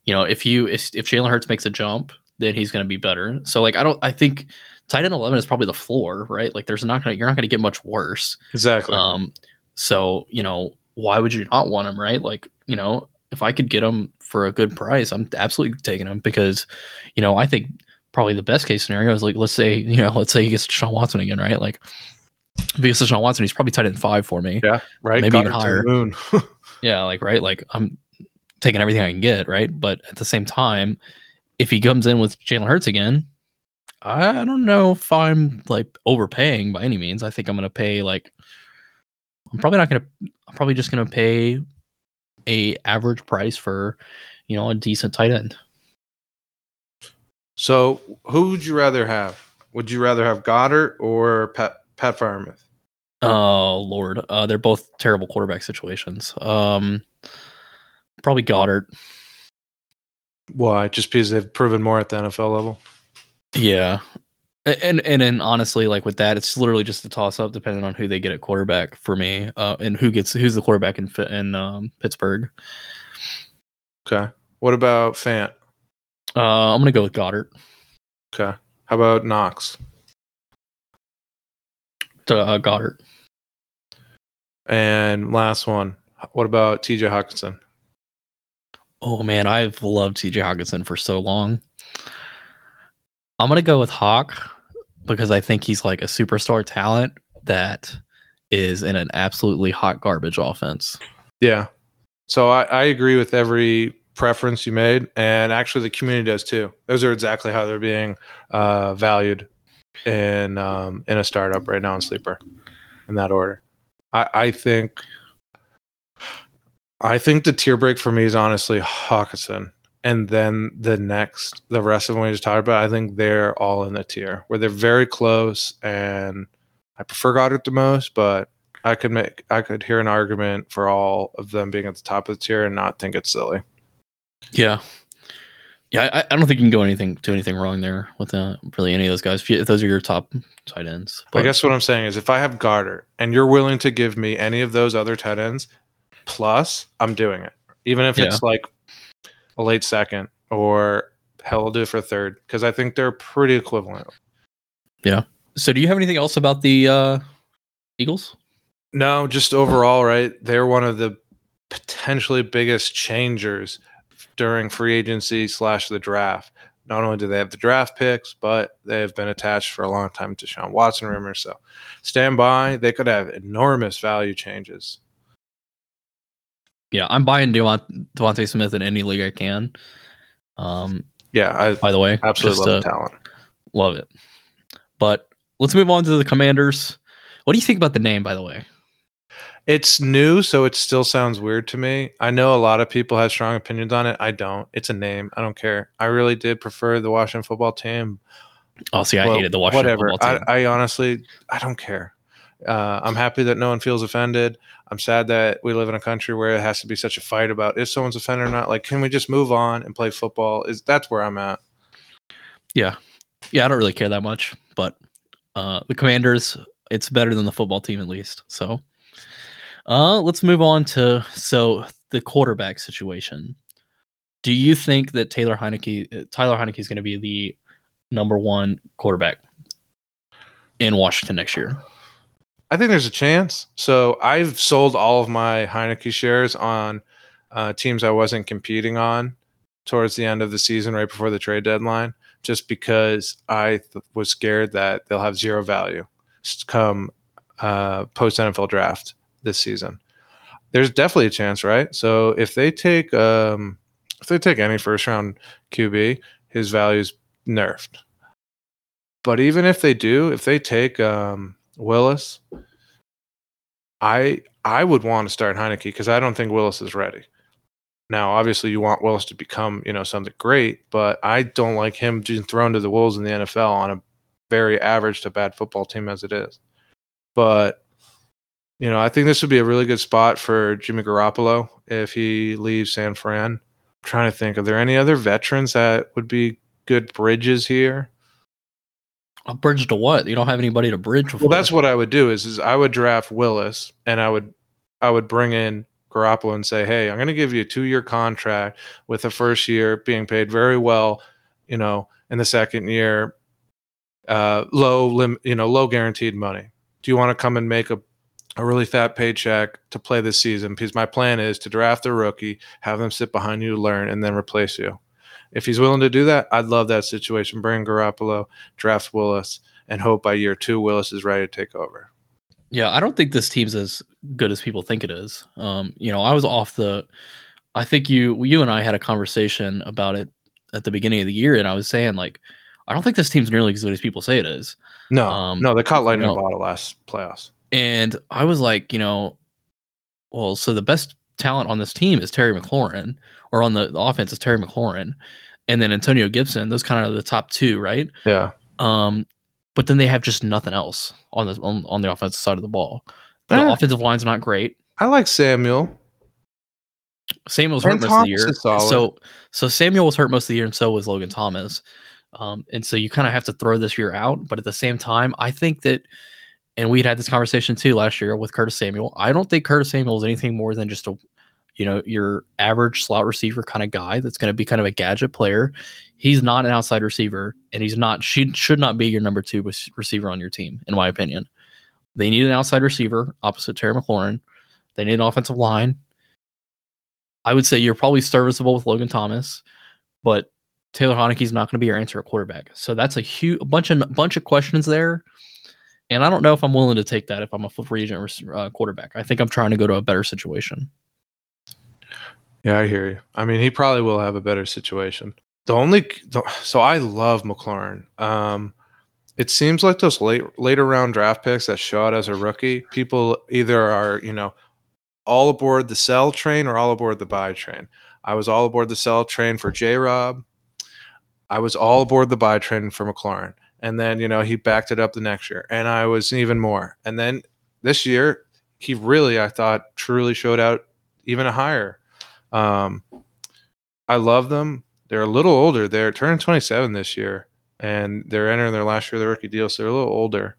you know if you if, if Jalen Hurts makes a jump, then he's going to be better. So like I don't I think tight end eleven is probably the floor, right? Like there's not gonna you're not gonna get much worse. Exactly. Um, so you know why would you not want him, right? Like you know if I could get him for a good price, I'm absolutely taking him because you know I think probably the best case scenario is like let's say you know let's say he gets Sean Watson again, right? Like because gets Sean Watson, he's probably tight end five for me. Yeah, right. Maybe even higher. yeah, like right, like I'm taking everything I can get, right? But at the same time, if he comes in with Jalen Hurts again, I don't know if I'm like overpaying by any means. I think I'm gonna pay like I'm probably not gonna I'm probably just gonna pay a average price for, you know, a decent tight end. So, who would you rather have? Would you rather have Goedert or Pat Pat Freiermuth? Oh Lord, uh, they're both terrible quarterback situations. Um, probably Goedert. Why? Just because they've proven more at the NFL level. Yeah, and and and honestly, like with that, it's literally just a toss up depending on who they get at quarterback for me, uh, and who gets who's the quarterback in in um, Pittsburgh. Okay. What about Fant? Uh, I'm gonna go with Goedert. Okay. How about Knox? To uh, Goedert. And last one. What about TJ Hockenson? Oh man, I've loved TJ Hockenson for so long. I'm gonna go with Hawk because I think he's like a superstar talent that is in an absolutely hot garbage offense. Yeah. So I, I agree with every preference you made, and actually the community does too. Those are exactly how they're being uh, valued in um, in a startup right now in Sleeper, in that order. I, I think I think the tier break for me is honestly Hockenson and then the next, the rest of them we just talked about, I think they're all in the tier where they're very close, and I prefer Goedert the most, but I could make I could hear an argument for all of them being at the top of the tier and not think it's silly. Yeah, yeah, I, I don't think you can go anything do anything wrong there with uh, really any of those guys. If, you, if those are your top tight ends, but, I guess what I'm saying is if I have Goedert and you're willing to give me any of those other tight ends, plus I'm doing it, even if yeah. it's like a late second, or hell, I'll do it for third because I think they're pretty equivalent. Yeah. So, do you have anything else about the uh, Eagles? No, just overall, right? They're one of the potentially biggest changers during free agency slash the draft. Not only do they have the draft picks, but they have been attached for a long time to Sean Watson rumors. So stand by. They could have enormous value changes. Yeah, I'm buying Devont- DeVonta Smith in any league I can. Um, Yeah, I by the way, absolutely love the talent. love it. But let's move on to the Commanders. What do you think about the name, by the way? It's new, so it still sounds weird to me. I know a lot of people have strong opinions on it. I don't. It's a name. I don't care. I really did prefer the Washington football team. Oh, see, I Well, hated the Washington whatever. football team. I, I honestly, I don't care. Uh, I'm happy that no one feels offended. I'm sad that we live in a country where it has to be such a fight about if someone's offended or not. Like, can we just move on and play football? Is that's where I'm at? yeah, yeah, I don't really care that much, but uh, the Commanders, it's better than the football team at least. So, uh, let's move on to so the quarterback situation. Do you think that Taylor Heinicke, uh, Tyler Heinicke, is going to be the number one quarterback in Washington next year? I think there's a chance. So I've sold all of my Heinicke shares on uh, teams I wasn't competing on towards the end of the season, right before the trade deadline, just because I th- was scared that they'll have zero value come uh, post NFL draft this season. There's definitely a chance, right? So if they take um, if they take any first round QB, his value's nerfed. But even if they do, if they take um, Willis, I I would want to start Heinicke because I don't think Willis is ready. Now, obviously, you want Willis to become you know something great, but I don't like him being thrown to the wolves in the NFL on a very average to bad football team as it is. But you know, I think this would be a really good spot for Jimmy Garoppolo if he leaves San Fran. I'm trying to think, are there any other veterans that would be good bridges here? A bridge to what? You don't have anybody to bridge with. Well, that's what I would do is, is I would draft Willis and I would I would bring in Garoppolo and say, hey, I'm going to give you a two year contract with the first year being paid very well, you know, in the second year, uh, low lim, you know, low guaranteed money. Do you want to come and make a a really fat paycheck to play this season? Because my plan is to draft a rookie, have them sit behind you learn, and then replace you. If he's willing to do that, I'd love that situation. Bring Garoppolo, draft Willis, and hope by year two Willis is ready to take over. Yeah, I don't think this team's as good as people think it is. Um, you know, I was off the. I think you, you and I had a conversation about it at the beginning of the year, and I was saying like, I don't think this team's nearly as good as people say it is. No, Um, no, they caught lightning in a bottle last playoffs. And I was like, you know, well, so the best talent on this team is Terry McLaurin, or on the, the offense is Terry McLaurin, and then Antonio Gibson. Those kind of the top two, right? Yeah, Um, but then they have just nothing else on the on, on the offensive side of the ball. The Eh. offensive line's not great. I like Samuel. Samuel was hurt most of the year. So so Samuel was hurt most of the year, and so was Logan Thomas. Um, and so you kind of have to throw this year out. But at the same time, I think that, and we'd had this conversation too last year with Curtis Samuel. I don't think Curtis Samuel is anything more than just a, you know, your average slot receiver kind of guy that's going to be kind of a gadget player. He's not an outside receiver, and he's not she should not be your number two receiver on your team, in my opinion. They need an outside receiver opposite Terry McLaurin. They need an offensive line. I would say you're probably serviceable with Logan Thomas, but Taylor Heinicke's not going to be your answer at quarterback. So that's a huge bunch of bunch of questions there. And I don't know if I'm willing to take that if I'm a free agent uh, quarterback. I think I'm trying to go to a better situation. Yeah, I hear you. I mean, he probably will have a better situation. The only the, so I love McLaurin. Um, it seems like those late later round draft picks that show out as a rookie, people either are you know all aboard the sell train or all aboard the buy train. I was all aboard the sell train for J Rob. I was all aboard the buy train for McLaurin, and then you know he backed it up the next year, and I was even more. And then this year, he really I thought truly showed out even a higher. Um, I love them. They're a little older. They're turning 27 this year, and they're entering their last year of the rookie deal, so they're a little older.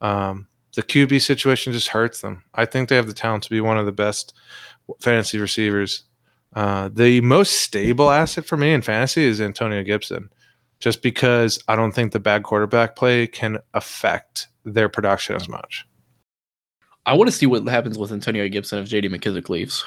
Um, the QB situation just hurts them. I think they have the talent to be one of the best fantasy receivers. Uh, the most stable asset for me in fantasy is Antonio Gibson, just because I don't think the bad quarterback play can affect their production as much. I want to see what happens with Antonio Gibson if JD McKissic leaves.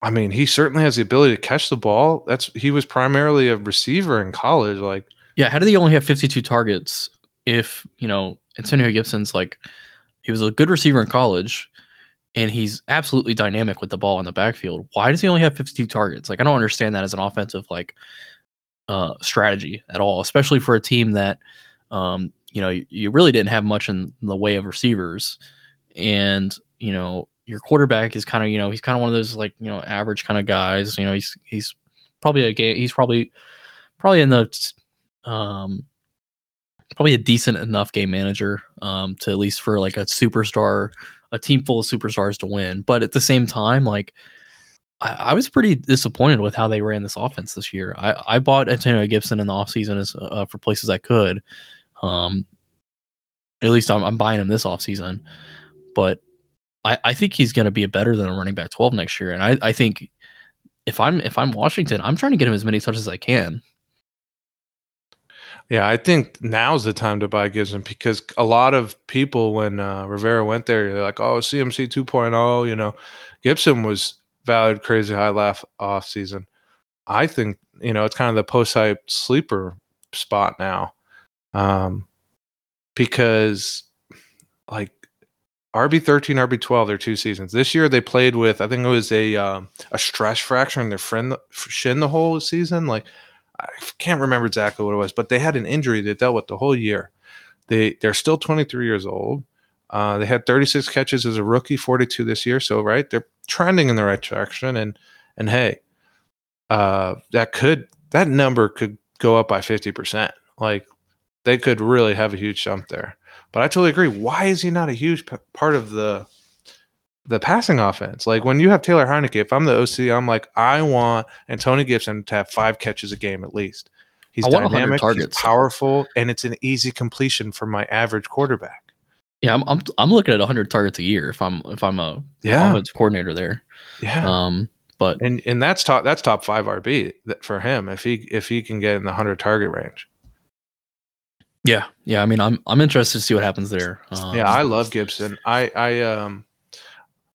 I mean, he certainly has the ability to catch the ball. That's he was primarily a receiver in college. Like, Yeah, how did he only have 52 targets if, you know, Antonio Gibson's like he was a good receiver in college and he's absolutely dynamic with the ball in the backfield. Why does he only have 52 targets? Like I don't understand that as an offensive like uh strategy at all, especially for a team that um you know you, you really didn't have much in the way of receivers. And you know your quarterback is kind of you know he's kind of one of those like you know average kind of guys you know he's he's probably a game he's probably probably in the um probably a decent enough game manager um to at least for like a superstar a team full of superstars to win. But at the same time like I, I was pretty disappointed with how they ran this offense this year. I, I bought Antonio Gibson in the offseason as uh, for places I could. Um, at least I'm, I'm buying him this offseason, but I, I think he's going to be a better than a running back 12 next year. And I, I think if I'm if I'm Washington, I'm trying to get him as many touches as I can. Yeah, I think now's the time to buy Gibson because a lot of people, when uh, Rivera went there, they're like, "Oh, CMC 2.0." You know, Gibson was valued crazy high laugh off season. I think you know it's kind of the post hype sleeper spot now, um, because like RB thirteen, RB twelve, their two seasons. This year they played with I think it was a um, a stress fracture in their friend shin the whole season. Like I can't remember exactly what it was, but they had an injury they dealt with the whole year. They they're still 23 years old. Uh, they had 36 catches as a rookie, 42 this year. So right, they're trending in the right direction. And and hey, uh, that could that number could go up by 50 percent. Like they could really have a huge jump there. But I totally agree. Why is he not a huge p- part of the the passing offense? Like when you have Taylor Heinicke, if I'm the OC, I'm like, I want Antonio Gibson to have five catches a game at least. He's I want 100 dynamic, he's powerful, and it's an easy completion for my average quarterback. Yeah, I'm I'm, I'm looking at 100 targets a year if I'm if I'm a Yeah, offensive coordinator there. yeah. Um, but and and that's top that's top five RB that- for him if he if he can get in the hundred target range. yeah, yeah. I mean, I'm I'm interested to see what happens there. Um, yeah, I love Gibson. I I um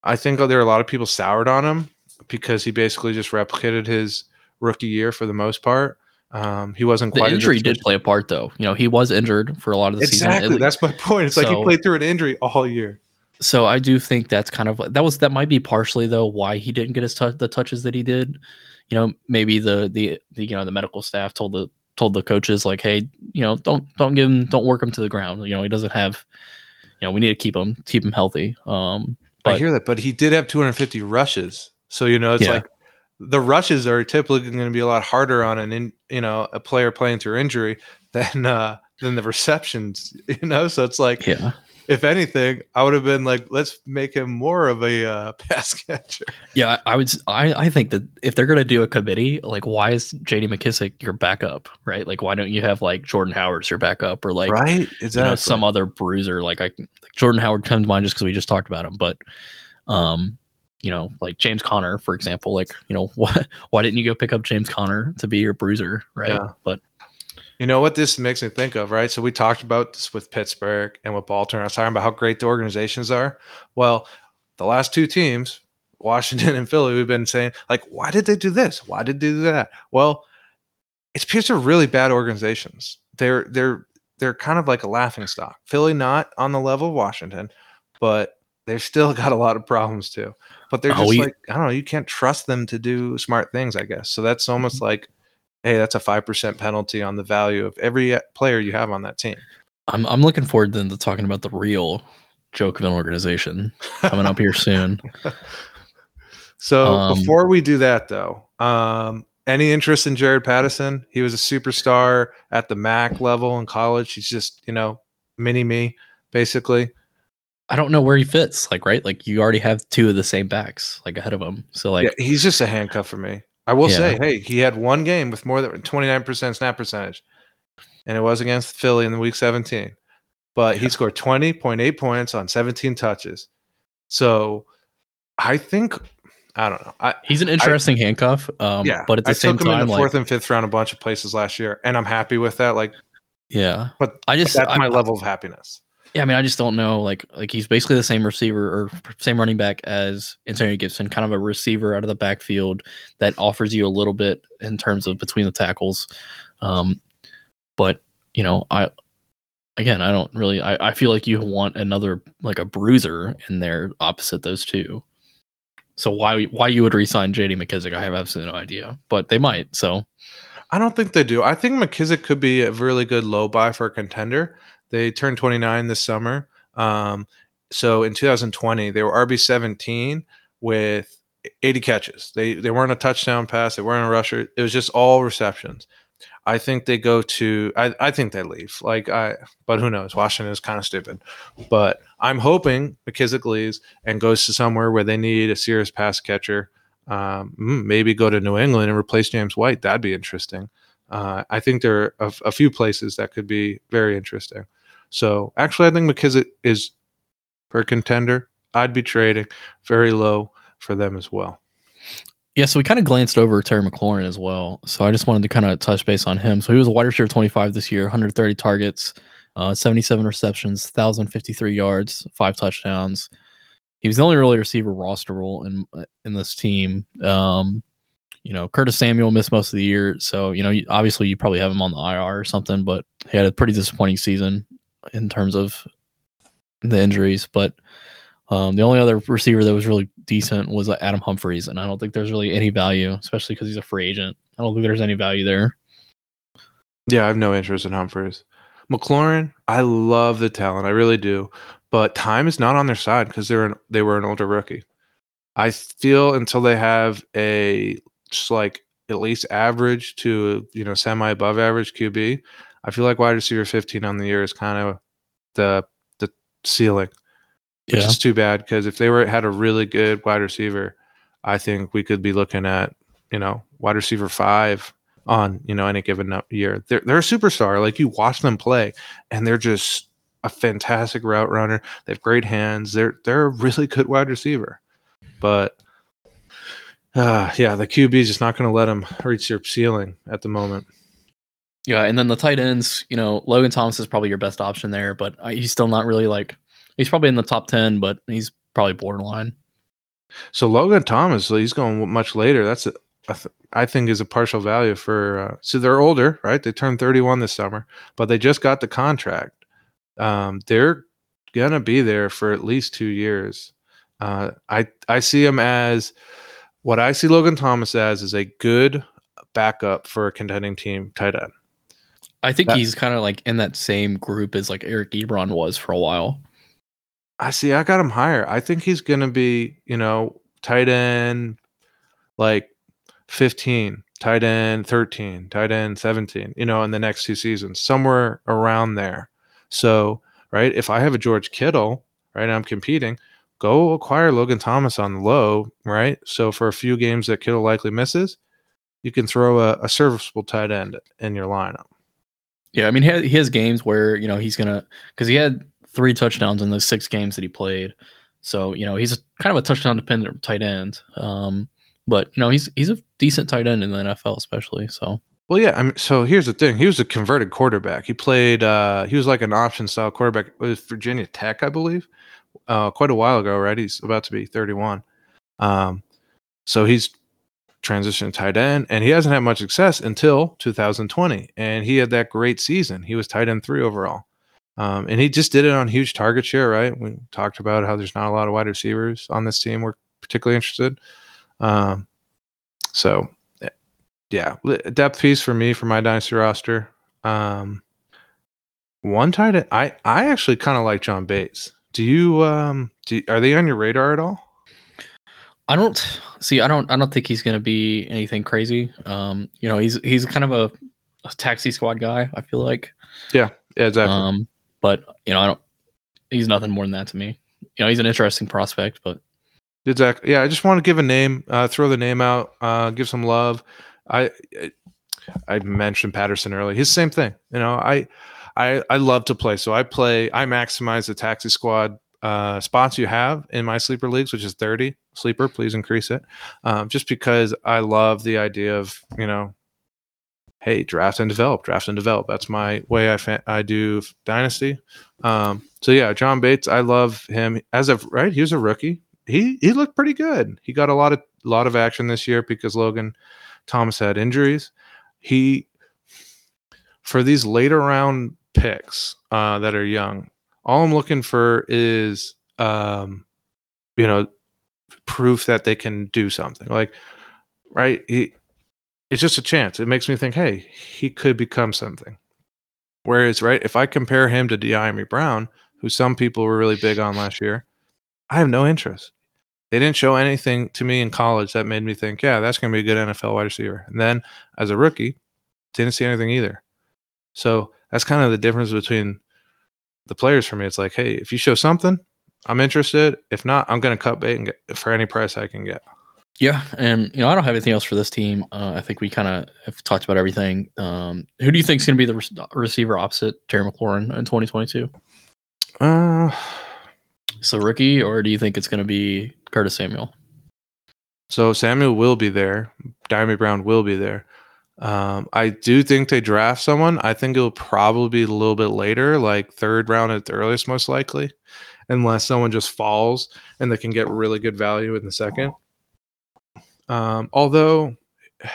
I think there are a lot of people soured on him because he basically just replicated his rookie year for the most part. Um, he wasn't quite as injury did play a part though. You know, he was injured for a lot of the season. exactly. That's my point. It's like he played through an injury all year. so I do think that's kind of that was that might be partially though why he didn't get his tou the touches that he did. You know, maybe the, the the you know the medical staff told the told the coaches like, hey, you know, don't don't give him don't work him to the ground. You know, he doesn't have. You know, we need to keep him keep him healthy. Um, I hear that, but he did have 250 rushes. So you know, it's Yeah. like the rushes are typically going to be a lot harder on an in, you know a player playing through injury than uh than the receptions. You know, so it's like yeah, if anything, I would have been like, let's make him more of a uh, pass catcher. yeah, I, would. I I think that if they're gonna do a committee, like, why is J.D. McKissic your backup? Right? Like, why don't you have like Jordan Howard as your backup or like right? you know, some other bruiser like I like Jordan Howard comes to mind just because we just talked about him, but um, you know, like James Conner, for example, like you know, why why didn't you go pick up James Conner to be your bruiser, right? Yeah. But You know what this makes me think of, right? So we talked about this with Pittsburgh and with Baltimore. I was talking about how great the organizations are. Well, the last two teams, Washington and Philly, we've been saying, like, why did they do this? Why did they do that? Well, it's because they're really bad organizations. They're they're they're kind of like a laughing stock. Philly not on the level of Washington, but they've still got a lot of problems too. But they're Oh, just we- like, I don't know, you can't trust them to do smart things, I guess. So that's almost Mm-hmm. like hey, that's a 5% penalty on the value of every uh, player you have on that team. I'm I'm looking forward then to talking about the real joke of an organization coming up here soon. So Um, before we do that, though, um, any interest in Jaret Patterson? He was a superstar at the MAC level in college. He's just, you know, mini me, basically. I don't know where he fits, like right, like you already have two of the same backs like ahead of him, so like yeah, he's just a handcuff for me. I will Yeah. say, hey, he had one game with more than 29% snap percentage, and it was against Philly in the week 17. But he scored 20.8 points on 17 touches. So I think, I don't know. I, he's an interesting handcuff. Um, yeah, but at the I same took him in time, the like fourth and fifth round a bunch of places last year, and I'm happy with that. Like, yeah, but I just that's I, my level of happiness. Yeah, I mean, I just don't know. Like, like he's basically the same receiver or same running back as Antonio Gibson, kind of a receiver out of the backfield that offers you a little bit in terms of between the tackles. Um, but you know, I again, I don't really. I, I feel like you want another like a bruiser in there opposite those two. So why why you would resign J.D. McKissic? I have absolutely no idea, but they might. So I don't think they do. I think McKissic could be a really good low buy for a contender. They turned 29 this summer. Um, so in 2020, they were RB 17 with 80 catches. They they weren't a touchdown pass. They weren't a rusher. It was just all receptions. I think they go to. I, I think they leave. Like I, but who knows? Washington is kind of stupid. But I'm hoping McKissic leaves and goes to somewhere where they need a serious pass catcher. Um, hmm, maybe go to New England and replace James White. That'd be interesting. Uh, I think there are a, few places that could be very interesting. So actually, I think McKissic is for contender. I'd be trading very low for them as well. Yeah, so we kind of glanced over Terry McLaurin as well. So I just wanted to kind of touch base on him. So he was a wide receiver 25 this year, 130 targets, uh, 77 receptions, 1,053 yards, five touchdowns. He was the only really receiver rosterable in in this team. Um, you know, Curtis Samuel missed most of the year, so you know, obviously you probably have him on the IR or something. But he had a pretty disappointing season in terms of the injuries. But um, the only other receiver that was really decent was uh, Adam Humphries, and I don't think there's really any value, especially because he's a free agent. I don't think there's any value there. Yeah, I have no interest in Humphries. McLaurin, I love the talent, I really do, but time is not on their side because they're an, they were an older rookie. I feel until they have a just like at least average to you know semi above average QB, I feel like wide receiver 15 on the year is kind of the the ceiling which yeah. is too bad because if they were had a really good wide receiver, I think we could be looking at you know wide receiver five on you know any given year. They're they're a superstar. Like you watch them play, and they're just a fantastic route runner. They have great hands. They're they're a really good wide receiver, but. Uh, yeah, the QB is just not going to let them reach their ceiling at the moment. Yeah, and then the tight ends, you know, Logan Thomas is probably your best option there, but he's still not really like He's probably in the top ten, but he's probably borderline. So Logan Thomas, he's going much later. That's a, I think is a partial value for. Uh, so they're older, right? They turned 31 this summer, but they just got the contract. Um, they're gonna be there for at least two years. Uh, I I see him as what I see Logan Thomas as is a good backup for a contending team tight end. I think that, he's kind of like in that same group as like Eric Ebron was for a while. I see. I got him higher. I think he's going to be, you know, tight end like 15, tight end 13, tight end 17, you know, in the next two seasons, somewhere around there. So, right, if I have a George Kittle, right, I'm competing, go acquire Logan Thomas on the low, right? So for a few games that Kittle likely misses, you can throw a, a serviceable tight end in your lineup. Yeah, I mean, he has, games where you know he's gonna because he had three touchdowns in those six games that he played. So you know he's kind of a touchdown dependent tight end. Um, but you know he's he's a decent tight end in the NFL, especially. So well, yeah. I mean, so here's the thing: he was a converted quarterback. He played. Uh, he was like an option style quarterback with Virginia Tech, I believe, uh, quite a while ago. Right? He's about to be 31. Um, so he's transitioned tight end, and he hasn't had much success until 2020. And he had that great season. He was tight end three overall. Um, and he just did it on huge target share, right? We talked about how there's not a lot of wide receivers on this team. We're particularly interested. Um, so, eh, yeah, depth piece for me for my dynasty roster. Um, one tight end, I I actually kind of like John Bates. Do you um do are they on your radar at all? I don't see. I don't. I don't think he's going to be anything crazy. Um, you know, he's he's kind of a, a taxi squad guy. I feel like. Yeah. Yeah. Exactly. Um, but you know, I don't. He's nothing more than that to me. You know, he's an interesting prospect, but exactly. Yeah, I just want to give a name, uh, throw the name out, uh, give some love. I I mentioned Patterson earlier. The same thing. You know, I I I love to play, so I play. I maximize the taxi squad uh, spots you have in my sleeper leagues, which is 30 sleeper. Please increase it. Um, just because I love the idea of, you know, hey, draft and develop, draft and develop. That's my way I fa- I do dynasty. Um, so yeah, John Bates, I love him as of right. He was a rookie. He he looked pretty good. He got a lot of lot of action this year because Logan Thomas had injuries. He for these later round picks uh, that are young. All I'm looking for is, um, you know, proof that they can do something. Like, right? He, it's just a chance. It makes me think, hey, he could become something. Whereas, right, if I compare him to Dyami Brown, who some people were really big on last year, I have no interest. They didn't show anything to me in college that made me think, yeah, that's going to be a good NFL wide receiver. And then as a rookie, didn't see anything either. So that's kind of the difference between the players for me. It's like, hey, if you show something, I'm interested. If not, I'm going to cut bait and get for any price I can get. Yeah, and you know I don't have anything else for this team. Uh, I think we kind of have talked about everything. Um, who do you think is going to be the re- receiver opposite Terry McLaurin in 2022? Uh, so rookie, or do you think it's going to be Curtis Samuel? So Samuel will be there. Dyami Brown will be there. Um, I do think they draft someone. I think it'll probably be a little bit later, like third round at the earliest, most likely, unless someone just falls and they can get really good value in the second. Um, although,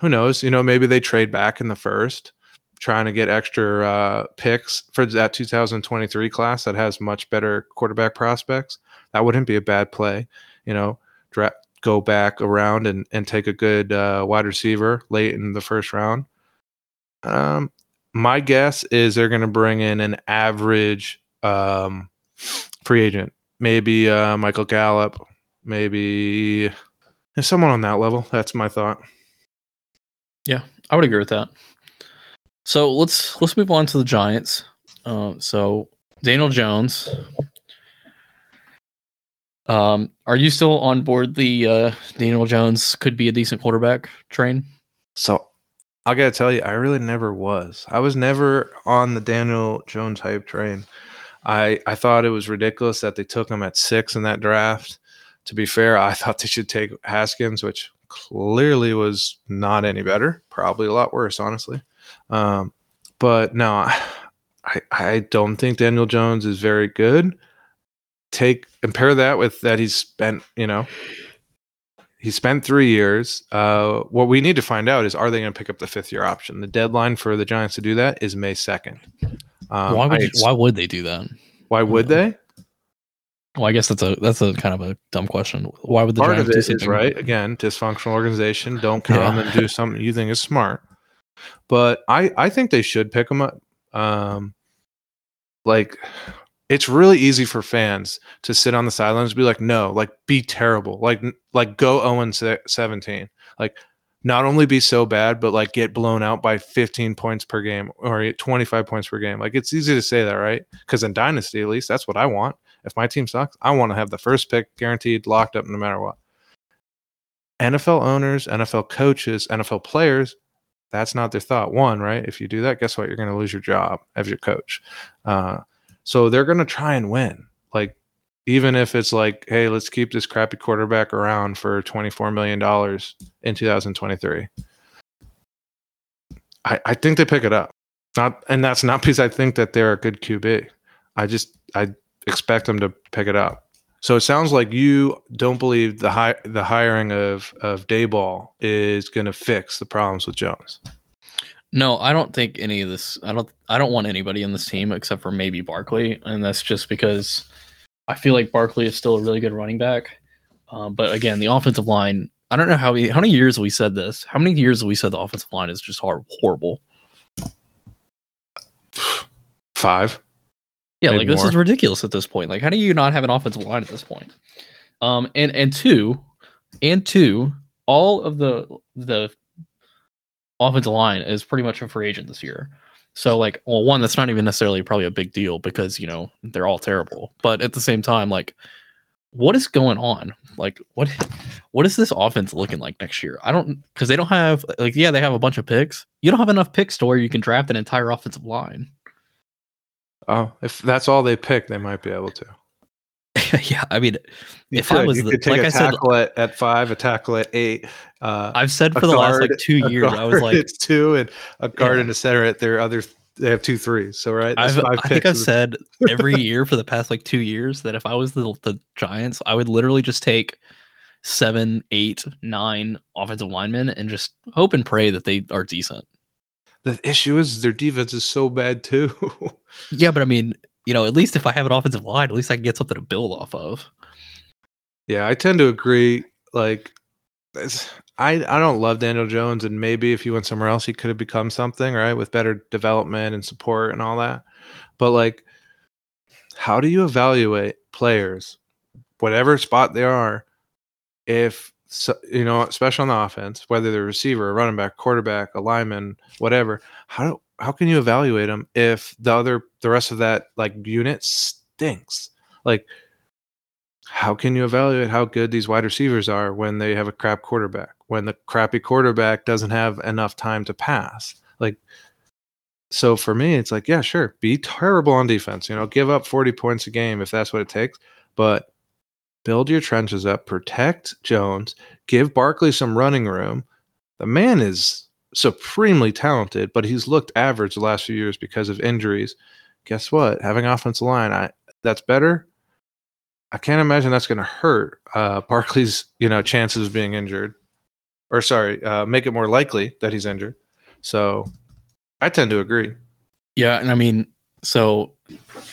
who knows? You know, maybe they trade back in the first, trying to get extra uh, picks for that 2023 class that has much better quarterback prospects. That wouldn't be a bad play. You know, draft go back around and, and take a good uh, wide receiver late in the first round. Um, my guess is they're going to bring in an average um, free agent, maybe uh, Michael Gallup, maybe someone on that level. That's my thought. Yeah, I would agree with that. So let's let's move on to the Giants. Uh, so Daniel Jones um, are you still on board the uh, Daniel Jones could be a decent quarterback train? So I gotta tell you, I really never was. I was never on the Daniel Jones hype train. I I thought it was ridiculous that they took him at six in that draft. To be fair, I thought they should take Haskins, which clearly was not any better. Probably a lot worse, honestly. Um, but no, I I don't think Daniel Jones is very good take compare that with that he's spent, you know, he spent three years. Uh, what we need to find out is are they going to pick up the fifth year option? The deadline for the Giants to do that is May second. Um, why would I, why would they do that? Why would they? Well, I guess that's a that's a kind of a dumb question. Why would the part Giants of it do something? is right? Again, dysfunctional organization. Don't come yeah. and do something you think is smart. But I I think they should pick them up. Um, like it's really easy for fans to sit on the sidelines be like, no, like be terrible, like like go 0 17, like not only be so bad, but like get blown out by 15 points per game or 25 points per game. Like it's easy to say that, right? Because in Dynasty, at least, that's what I want. If my team sucks, I want to have the first pick guaranteed, locked up no matter what. NFL owners, NFL coaches, NFL players, that's not their thought. One, right? If you do that, guess what? You're going to lose your job as your coach. Uh, so they're going to try and win. Like, even if it's like, hey, let's keep this crappy quarterback around for $24 million in 2023. I, I think they pick it up. Not, and that's not because I think that they're a good QB. I just, I expect them to pick it up. So it sounds like you don't believe the high, the hiring of of Daboll is going to fix the problems with Jones. No, I don't think any of this. I don't. I don't want anybody in this team except for maybe Barkley, and that's just because I feel like Barkley is still a really good running back. Um, but again, the offensive line. I don't know how we, how many years we said this. How many years have we said the offensive line is just horrible? Five. Yeah, Maybe like this more. is ridiculous at this point. Like, how do you not have an offensive line at this point? Um, and and two, and two, all of the the offensive line is pretty much a free agent this year. So like, well, one, that's not even necessarily probably a big deal because you know they're all terrible. But at the same time, like, what is going on? Like, what what is this offense looking like next year? I don't because they don't have like yeah they have a bunch of picks. You don't have enough picks to where you can draft an entire offensive line. Oh, if that's all they pick, they might be able to. yeah, I mean, you if could, I was the, like I said, at, at five, a tackle at eight. Uh, I've said for the guard, last like two years, I was like, it's two, and a guard yeah. and a center at their other. They have two threes, so right. I've, I think I've said every year for the past like two years that if I was the the Giants, I would literally just take seven, eight, nine offensive linemen and just hope and pray that they are decent. the issue is their defense is so bad too. yeah, but I mean, you know, at least if I have an offensive line, at least I can get something to build off of. Yeah, I tend to agree. Like, I I don't love Daniel Jones, and maybe if he went somewhere else, he could have become something right with better development and support and all that. But like, how do you evaluate players, whatever spot they are, if so, you know, especially on the offense, whether they're receiver, a running back, quarterback, a lineman, whatever. How do, how can you evaluate them if the other the rest of that like unit stinks? Like, how can you evaluate how good these wide receivers are when they have a crap quarterback? When the crappy quarterback doesn't have enough time to pass? Like, so for me, it's like, yeah, sure, be terrible on defense. You know, give up forty points a game if that's what it takes, but build your trenches up, protect Jones, give Barkley some running room. The man is supremely talented, but he's looked average the last few years because of injuries. Guess what? Having offensive line, I that's better. I can't imagine that's going to hurt uh, Barkley's, you know, chances of being injured, or sorry, uh, make it more likely that he's injured. So, I tend to agree. Yeah, and I mean, so,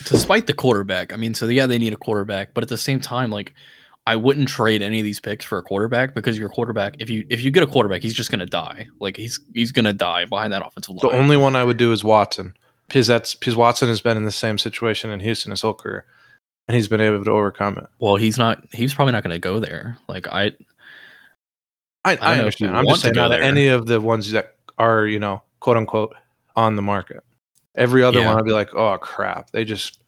despite the quarterback, I mean, so yeah, they need a quarterback, but at the same time, like I wouldn't trade any of these picks for a quarterback because your quarterback, if you if you get a quarterback, he's just gonna die. Like he's he's gonna die behind that offensive line. The only one I would do is Watson because that's because Watson has been in the same situation in Houston his whole career, and he's been able to overcome it. Well, he's not. He's probably not gonna go there. Like I, I, I, I understand. I'm just saying not any of the ones that are you know quote unquote on the market. Every other yeah. one, I'd be like, oh crap, they just,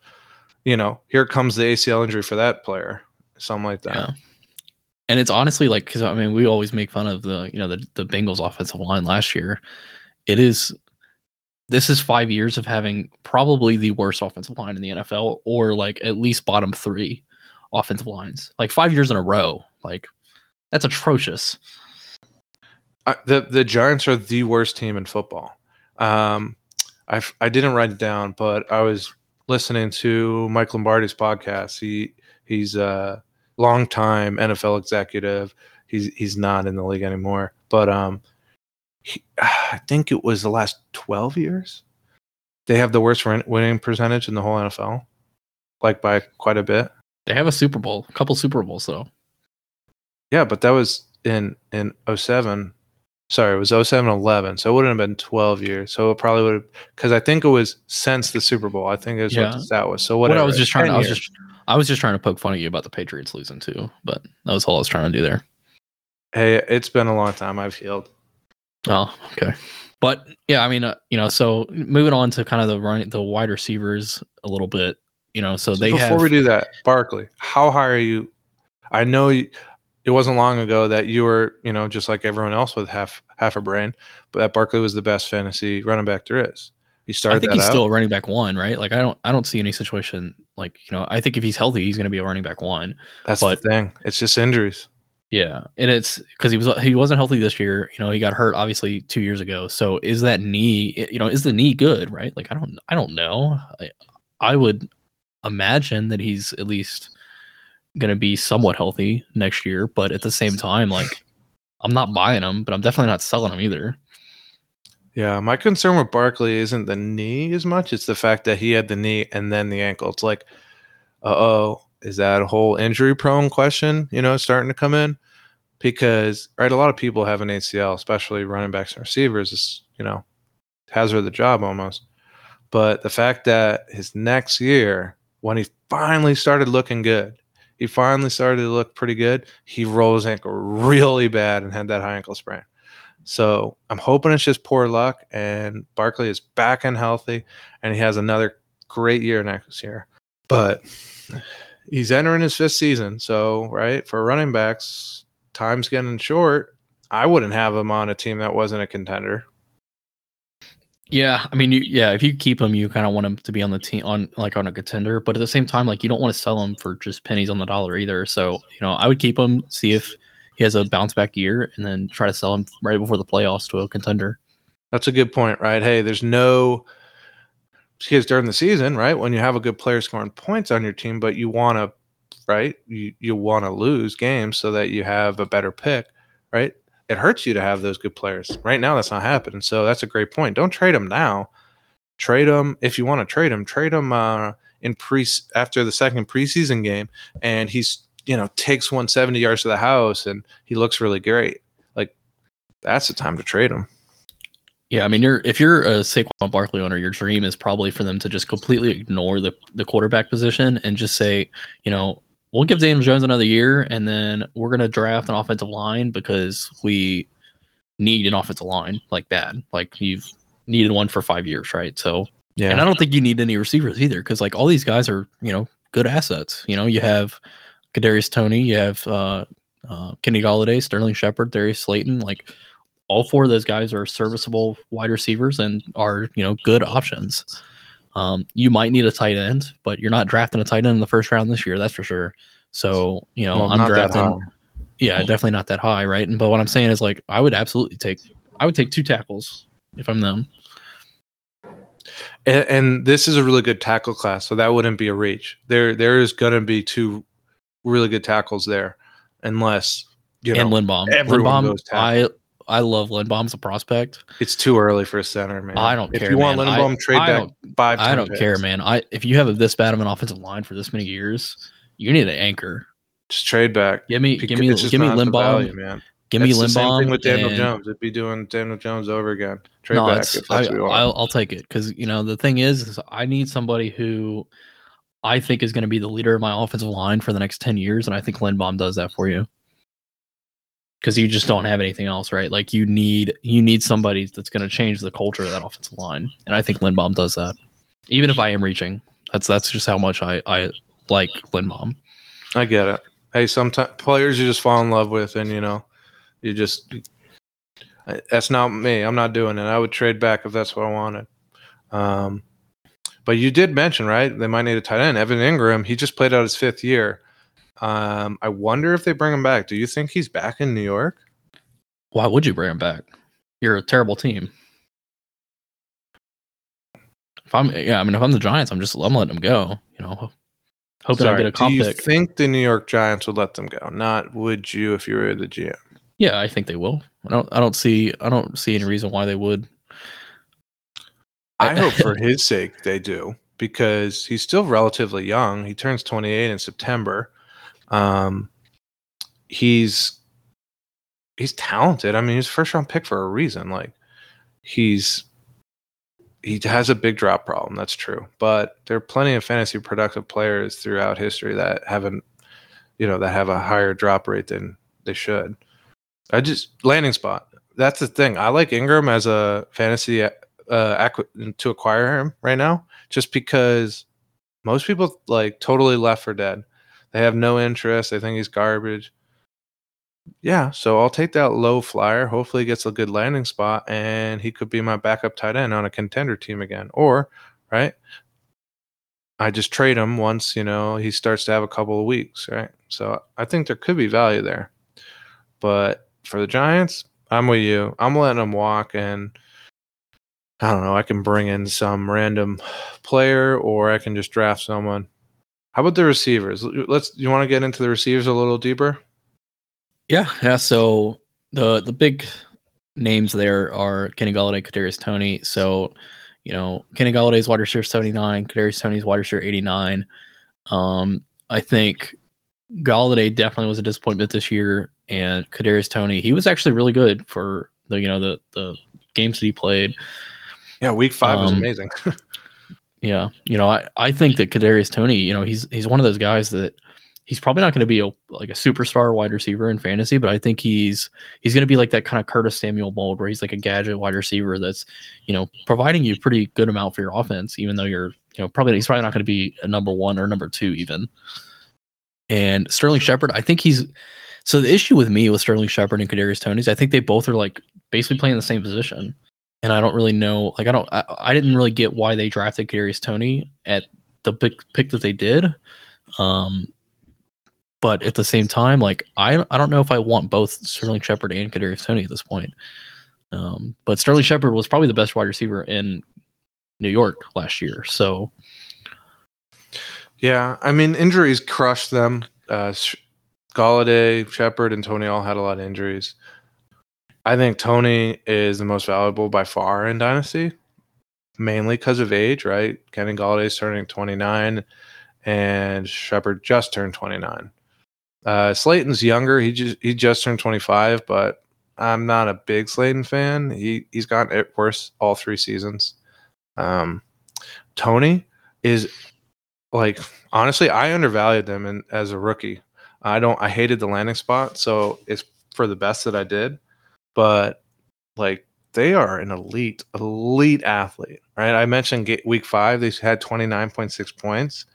you know, here comes the ACL injury for that player, something like that. Yeah. And it's honestly like, because I mean, we always make fun of the, you know, the the Bengals offensive line last year. It is, this is five years of having probably the worst offensive line in the NFL, or like at least bottom three offensive lines, like five years in a row. Like that's atrocious. the the Giants are the worst team in football. Um, I I didn't write it down, but I was listening to Mike Lombardi's podcast. He he's a longtime NFL executive. He's he's not in the league anymore, but um, he, I think it was the last twelve years. They have the worst winning percentage in the whole NFL, like by quite a bit. They have a Super Bowl, a couple Super Bowls though. Yeah, but that was in in 07 sorry, it was 07 11. So it wouldn't have been 12 years. So it probably would have, because I think it was since the Super Bowl. I think was yeah. what that was. So whatever. What I was just trying, to, I was just, I was just trying to poke fun at you about the Patriots losing too, but that was all I was trying to do there. Hey, it's been a long time. I've healed. Oh, okay. But yeah, I mean, uh, you know, so moving on to kind of the run, the wide receivers a little bit, you know, so, so they before have, we do that, Barkley, how high are you? I know you, it wasn't long ago that you were, you know, just like everyone else with half half a brain, but that Barkley was the best fantasy running back there is. He started. I think he's out. still a running back one, right? Like I don't, I don't see any situation like you know. I think if he's healthy, he's going to be a running back one. That's but, the thing. It's just injuries. Yeah, and it's because he was he wasn't healthy this year. You know, he got hurt obviously two years ago. So is that knee? You know, is the knee good? Right? Like I don't, I don't know. I, I would imagine that he's at least going to be somewhat healthy next year, but at the same time, like I'm not buying him, but I'm definitely not selling him either. Yeah, my concern with Barkley isn't the knee as much; it's the fact that he had the knee and then the ankle. It's like, uh oh, is that a whole injury-prone question? You know, starting to come in because right, a lot of people have an ACL, especially running backs and receivers. Is you know, hazard of the job almost. But the fact that his next year, when he finally started looking good, he finally started to look pretty good. He rolled his ankle really bad and had that high ankle sprain. So I'm hoping it's just poor luck and Barkley is back and healthy and he has another great year next year. But he's entering his fifth season. So, right, for running backs, time's getting short. I wouldn't have him on a team that wasn't a contender. Yeah, I mean, you, yeah, if you keep him, you kind of want him to be on the team on like on a contender, but at the same time, like you don't want to sell him for just pennies on the dollar either. So you know, I would keep him, see if he has a bounce back year, and then try to sell him right before the playoffs to a contender. That's a good point, right? Hey, there's no because during the season, right, when you have a good player scoring points on your team, but you want to, right, you you want to lose games so that you have a better pick, right? it hurts you to have those good players. Right now, that's not happening. So that's a great point. Don't trade them now. Trade them if you want to trade them. Trade them uh, in pre after the second preseason game, and he's you know takes 170 yards to the house, and he looks really great. Like that's the time to trade him. Yeah, I mean, you're if you're a Saquon Barkley owner, your dream is probably for them to just completely ignore the the quarterback position and just say, you know, we'll give Daniel Jones another year, and then we're gonna draft an offensive line because we need an offensive line like bad. Like you've needed one for five years, right? So, Yeah, and I don't think you need any receivers either because like all these guys are, you know, good assets. You know, you have Kadarius Toney, you have uh, uh, Kenny Golladay, Sterling Shepard, Darius Slayton, like all four of those guys are serviceable wide receivers and are you know good options. Um, you might need a tight end, but you're not drafting a tight end in the first round this year, that's for sure. So you know Well, I'm drafting. Yeah, definitely not that high, right? And but what I'm saying is like I would absolutely take I would take two tackles if I'm them. And, and this is a really good tackle class, so that wouldn't be a reach. There, there is going to be two really good tackles there, unless you know and Linderbaum. everyone Linderbaum, goes tackle. I I love Linderbaum as a prospect. it's too early for a center, man. I don't if care, you want man. I- trade I back five. I don't picks. care, man. I if you have a, this bad of an offensive line for this many years, you need an anchor. Just trade back. Give me, give me, give me Linderbaum. value, man. Give me the same thing with Daniel and- Jones. It'd be doing Daniel Jones over again. Trade no, back if I, what you want. I'll, I'll take it because you know the thing is, is I need somebody who I think is going to be the leader of my offensive line for the next ten years, and I think Linderbaum does that for you. Because you just don't have anything else, right? Like you need you need somebody that's going to change the culture of that offensive line, and I think Linderbaum does that. Even if I am reaching, that's that's just how much I I like Linderbaum. I get it. Hey, sometimes players you just fall in love with, and you know, you just that's not me. I'm not doing it. I would trade back if that's what I wanted. Um, but you did mention right they might need a tight end. Evan Engram, he just played out his fifth year. Um, I wonder if they bring him back. Do you think he's back in New York? Why would you bring him back? You're a terrible team. If I'm, yeah, I mean, if I'm the Giants, I'm just I'm letting him go. You know, hoping I get a comp do you pick. think the New York Giants would let them go? Not would you if you were the GM? yeah, I think they will. I don't. I don't see. I don't see any reason why they would. I hope for his sake they do because he's still relatively young. He turns 28 in September. Um, he's he's talented. I mean, he's a first round pick for a reason. Like he's he has a big drop problem. That's true, but there are plenty of fantasy productive players throughout history that haven't, you know, that have a higher drop rate than they should. I just landing spot. That's the thing. I like Engram as a fantasy uh, acqu- to acquire him right now, just because most people like totally left for dead. They have no interest. They think he's garbage. Yeah, so I'll take that low flyer. Hopefully, he gets a good landing spot, and he could be my backup tight end on a contender team again. Or, right, I just trade him once you know he starts to have a couple of weeks, right? So I think there could be value there. But for the Giants, I'm with you. I'm letting them walk, and I don't know. I can bring in some random player, or I can just draft someone. How about the receivers? Let's. You want to get into the receivers a little deeper? Yeah, yeah. So the the big names there are Kenny Golladay, Kadarius Toney. So you know, Kenny Golladay's wide receiver seventy nine, Kadarius Toney's wide receiver eighty nine. Um, I think Golladay definitely was a disappointment this year, and Kadarius Toney he was actually really good for the you know the the games that he played. Yeah, week five was Um, amazing. Yeah, you know, I, I think that Kadarius Toney, you know, he's he's one of those guys that he's probably not going to be a like a superstar wide receiver in fantasy, but I think he's he's going to be like that kind of Curtis Samuel mold where he's like a gadget wide receiver that's you know providing you pretty good amount for your offense, even though you're you know probably he's probably not going to be a number one or number two even. And Sterling Shepard, I think he's so the issue with me with Sterling Shepard and Kadarius Toney is I think they both are like basically playing the same position and I don't really know. Like, I don't. I, I didn't really get why they drafted Kadarius Toney at the pick, pick that they did. Um, but at the same time, like I I don't know if I want both Sterling Shepard and Kadarius Toney at this point. Um, but Sterling Shepard was probably the best wide receiver in New York last year. So yeah, I mean injuries crushed them. Uh, Golladay, Shepard, and Toney all had a lot of injuries. I think Toney is the most valuable by far in Dynasty, mainly because of age, right? Kenny Golladay's turning 29 and Shepard just turned 29. Uh, Slayton's younger. He just he just turned 25, but I'm not a big Slayton fan. He he's gotten it worse all three seasons. Um, Toney is like honestly, I undervalued them in, as a rookie. I don't. I hated the landing spot, so it's for the best that I did. But like they are an elite, elite athlete, right? I mentioned week five; they had twenty nine point six points.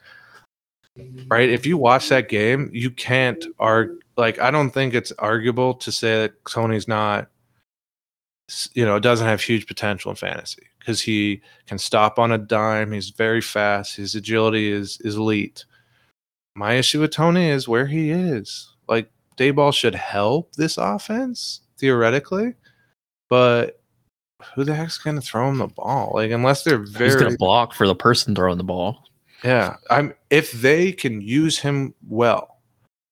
Right? If you watch that game, you can't argue. Like, I don't think it's arguable to say that Toney's not, you know, doesn't have huge potential in fantasy because he can stop on a dime. He's very fast. His agility is is elite. My issue with Toney is where he is. Like Daboll should help this offense theoretically, but who the heck's going to throw him the ball? Like unless they're very He's to block for the person throwing the ball. Yeah, I'm if they can use him well.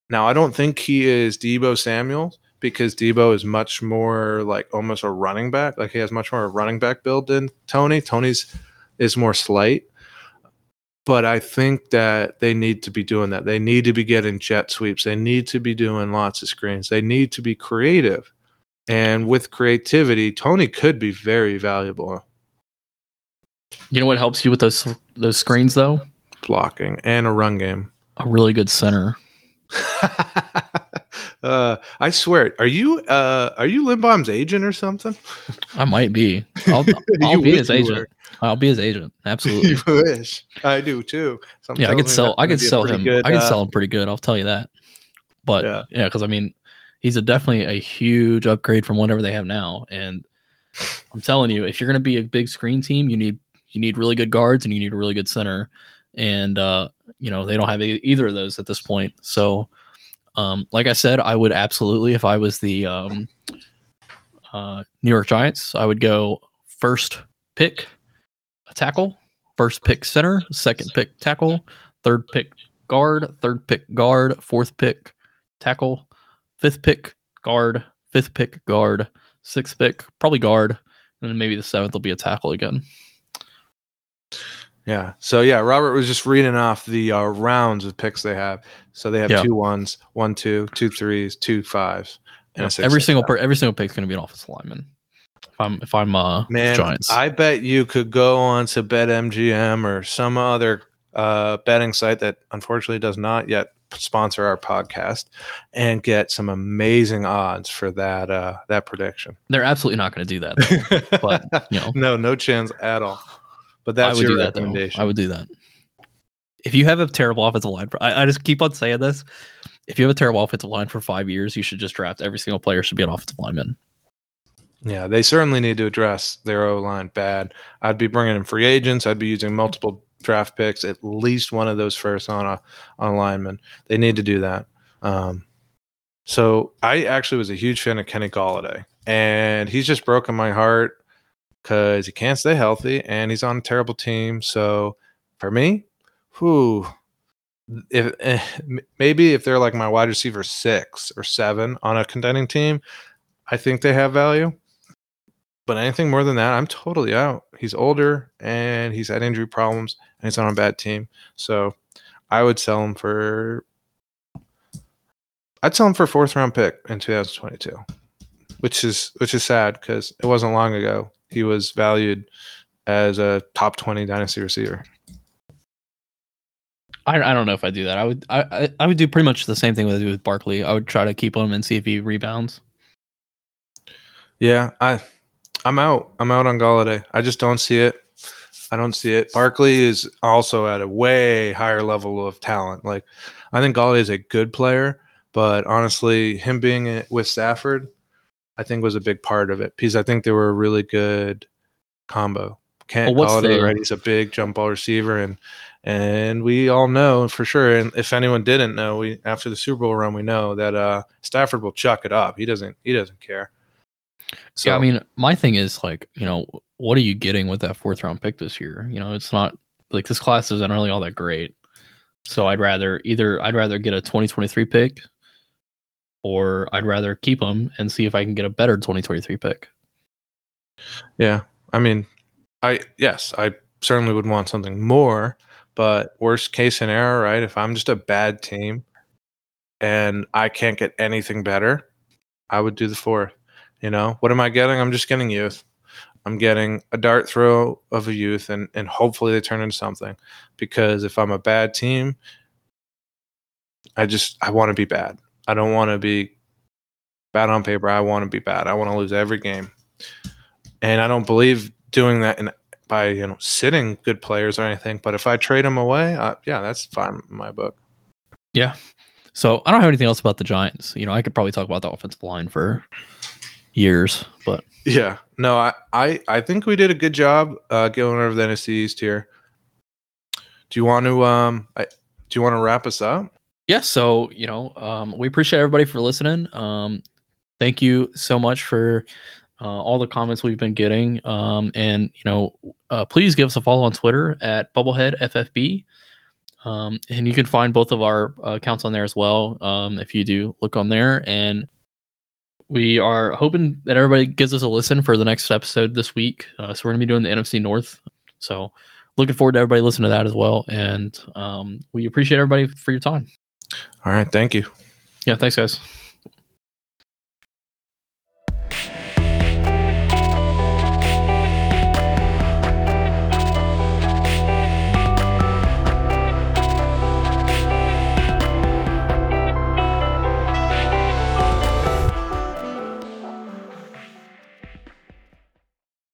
Now I don't think he is Deebo Samuel because Deebo is much more like almost a running back. Like he has much more of a running back build than Toney. Toney's is more slight. But I think that they need to be doing that. They need to be getting jet sweeps. They need to be doing lots of screens. They need to be creative. And with creativity, Toney could be very valuable. You know what helps you with those those screens though? Blocking and a run game. A really good center. uh, I swear, are you uh, are you Linderbaum's agent or something? I might be. I'll, I'll be his agent. Were. I'll be his agent. Absolutely. you wish. I do too. Something yeah, I could sell. I could sell him. Good, I could uh, sell him pretty good. I'll tell you that. But yeah, because yeah, I mean, he's a definitely a huge upgrade from whatever they have now. And I'm telling you, if you're going to be a big screen team, you need you need really good guards and you need a really good center. And uh, you know they don't have either of those at this point. So, um, like I said, I would absolutely, if I was the um, uh, New York Giants, I would go first pick a tackle, first pick center, second pick tackle, third pick guard, third pick guard, fourth pick tackle, fifth pick guard, fifth pick guard, sixth pick probably guard, and then maybe the seventh will be a tackle again. Yeah. So yeah, Robert was just reading off the uh, rounds of picks they have. So they have yeah. two ones, one two, two threes, two fives, and yeah. every single per, every single pick is going to be an offensive lineman. If I'm if I'm uh Man, Giants, I bet you could go on to BetMGM or some other uh, betting site that unfortunately does not yet sponsor our podcast and get some amazing odds for that uh, that prediction. They're absolutely not going to do that, but you know, no, no chance at all. But that's I would your do recommendation. That, I would do that. If you have a terrible offensive line, for, I, I just keep on saying this. If you have a terrible offensive line for five years, you should just draft every single player should be an offensive lineman. Yeah, they certainly need to address their O line bad. I'd be bringing in free agents. I'd be using multiple draft picks, at least one of those first on a on a lineman. They need to do that. Um, so I actually was a huge fan of Kenny Golladay, and he's just broken my heart because he can't stay healthy and he's on a terrible team. So for me, who if eh, maybe if they're like my wide receiver six or seven on a contending team, I think they have value. But anything more than that, I'm totally out. He's older and he's had injury problems and he's on a bad team. So I would sell him for I'd sell him for fourth round pick in 2022. Which is which is sad because it wasn't long ago he was valued as a top 20 dynasty receiver. I, I don't know if I do that. I would I, I would do pretty much the same thing with I do with Barkley. I would try to keep him and see if he rebounds. Yeah, I I'm out. I'm out on Golladay. I just don't see it. I don't see it. Barkley is also at a way higher level of talent. Like I think Golladay is a good player, but honestly, him being with Stafford, I think was a big part of it because I think they were a really good combo. Can't well, Golladay, the... right? He's a big jump ball receiver, and and we all know for sure. And if anyone didn't know, we after the Super Bowl run, we know that uh Stafford will chuck it up. He doesn't. He doesn't care. So, yeah, I mean, my thing is like, you know, what are you getting with that fourth round pick this year? You know, it's not like this class isn't really all that great. So I'd rather either I'd rather get a 2023 pick or I'd rather keep them and see if I can get a better 2023 pick. Yeah. I mean, I yes, I certainly would want something more, but worst case scenario, right? If I'm just a bad team and I can't get anything better, I would do the fourth. You know, what am I getting? I'm just getting youth. I'm getting a dart throw of a youth and and hopefully they turn into something. Because if I'm a bad team, I just I want to be bad. I don't want to be bad on paper. I want to be bad. I want to lose every game. And I don't believe doing that in by you know sitting good players or anything. But if I trade them away, uh, yeah, that's fine in my book. Yeah. So I don't have anything else about the Giants. You know, I could probably talk about the offensive line for years, but yeah, no, I I, I think we did a good job uh, going over the NFC East here. Do you want to um I, do you want to wrap us up? yeah, so you know, um, we appreciate everybody for listening. Um, thank you so much for uh, all the comments we've been getting. Um, and you know, uh, please give us a follow on Twitter at Bubblehead FFB. Um, and you can find both of our uh, accounts on there as well. Um, if you do look on there, and we are hoping that everybody gives us a listen for the next episode this week. Uh, so we're gonna be doing the NFC North. So looking forward to everybody listening to that as well. And um, we appreciate everybody for your time. All right, thank you. Yeah, thanks, guys.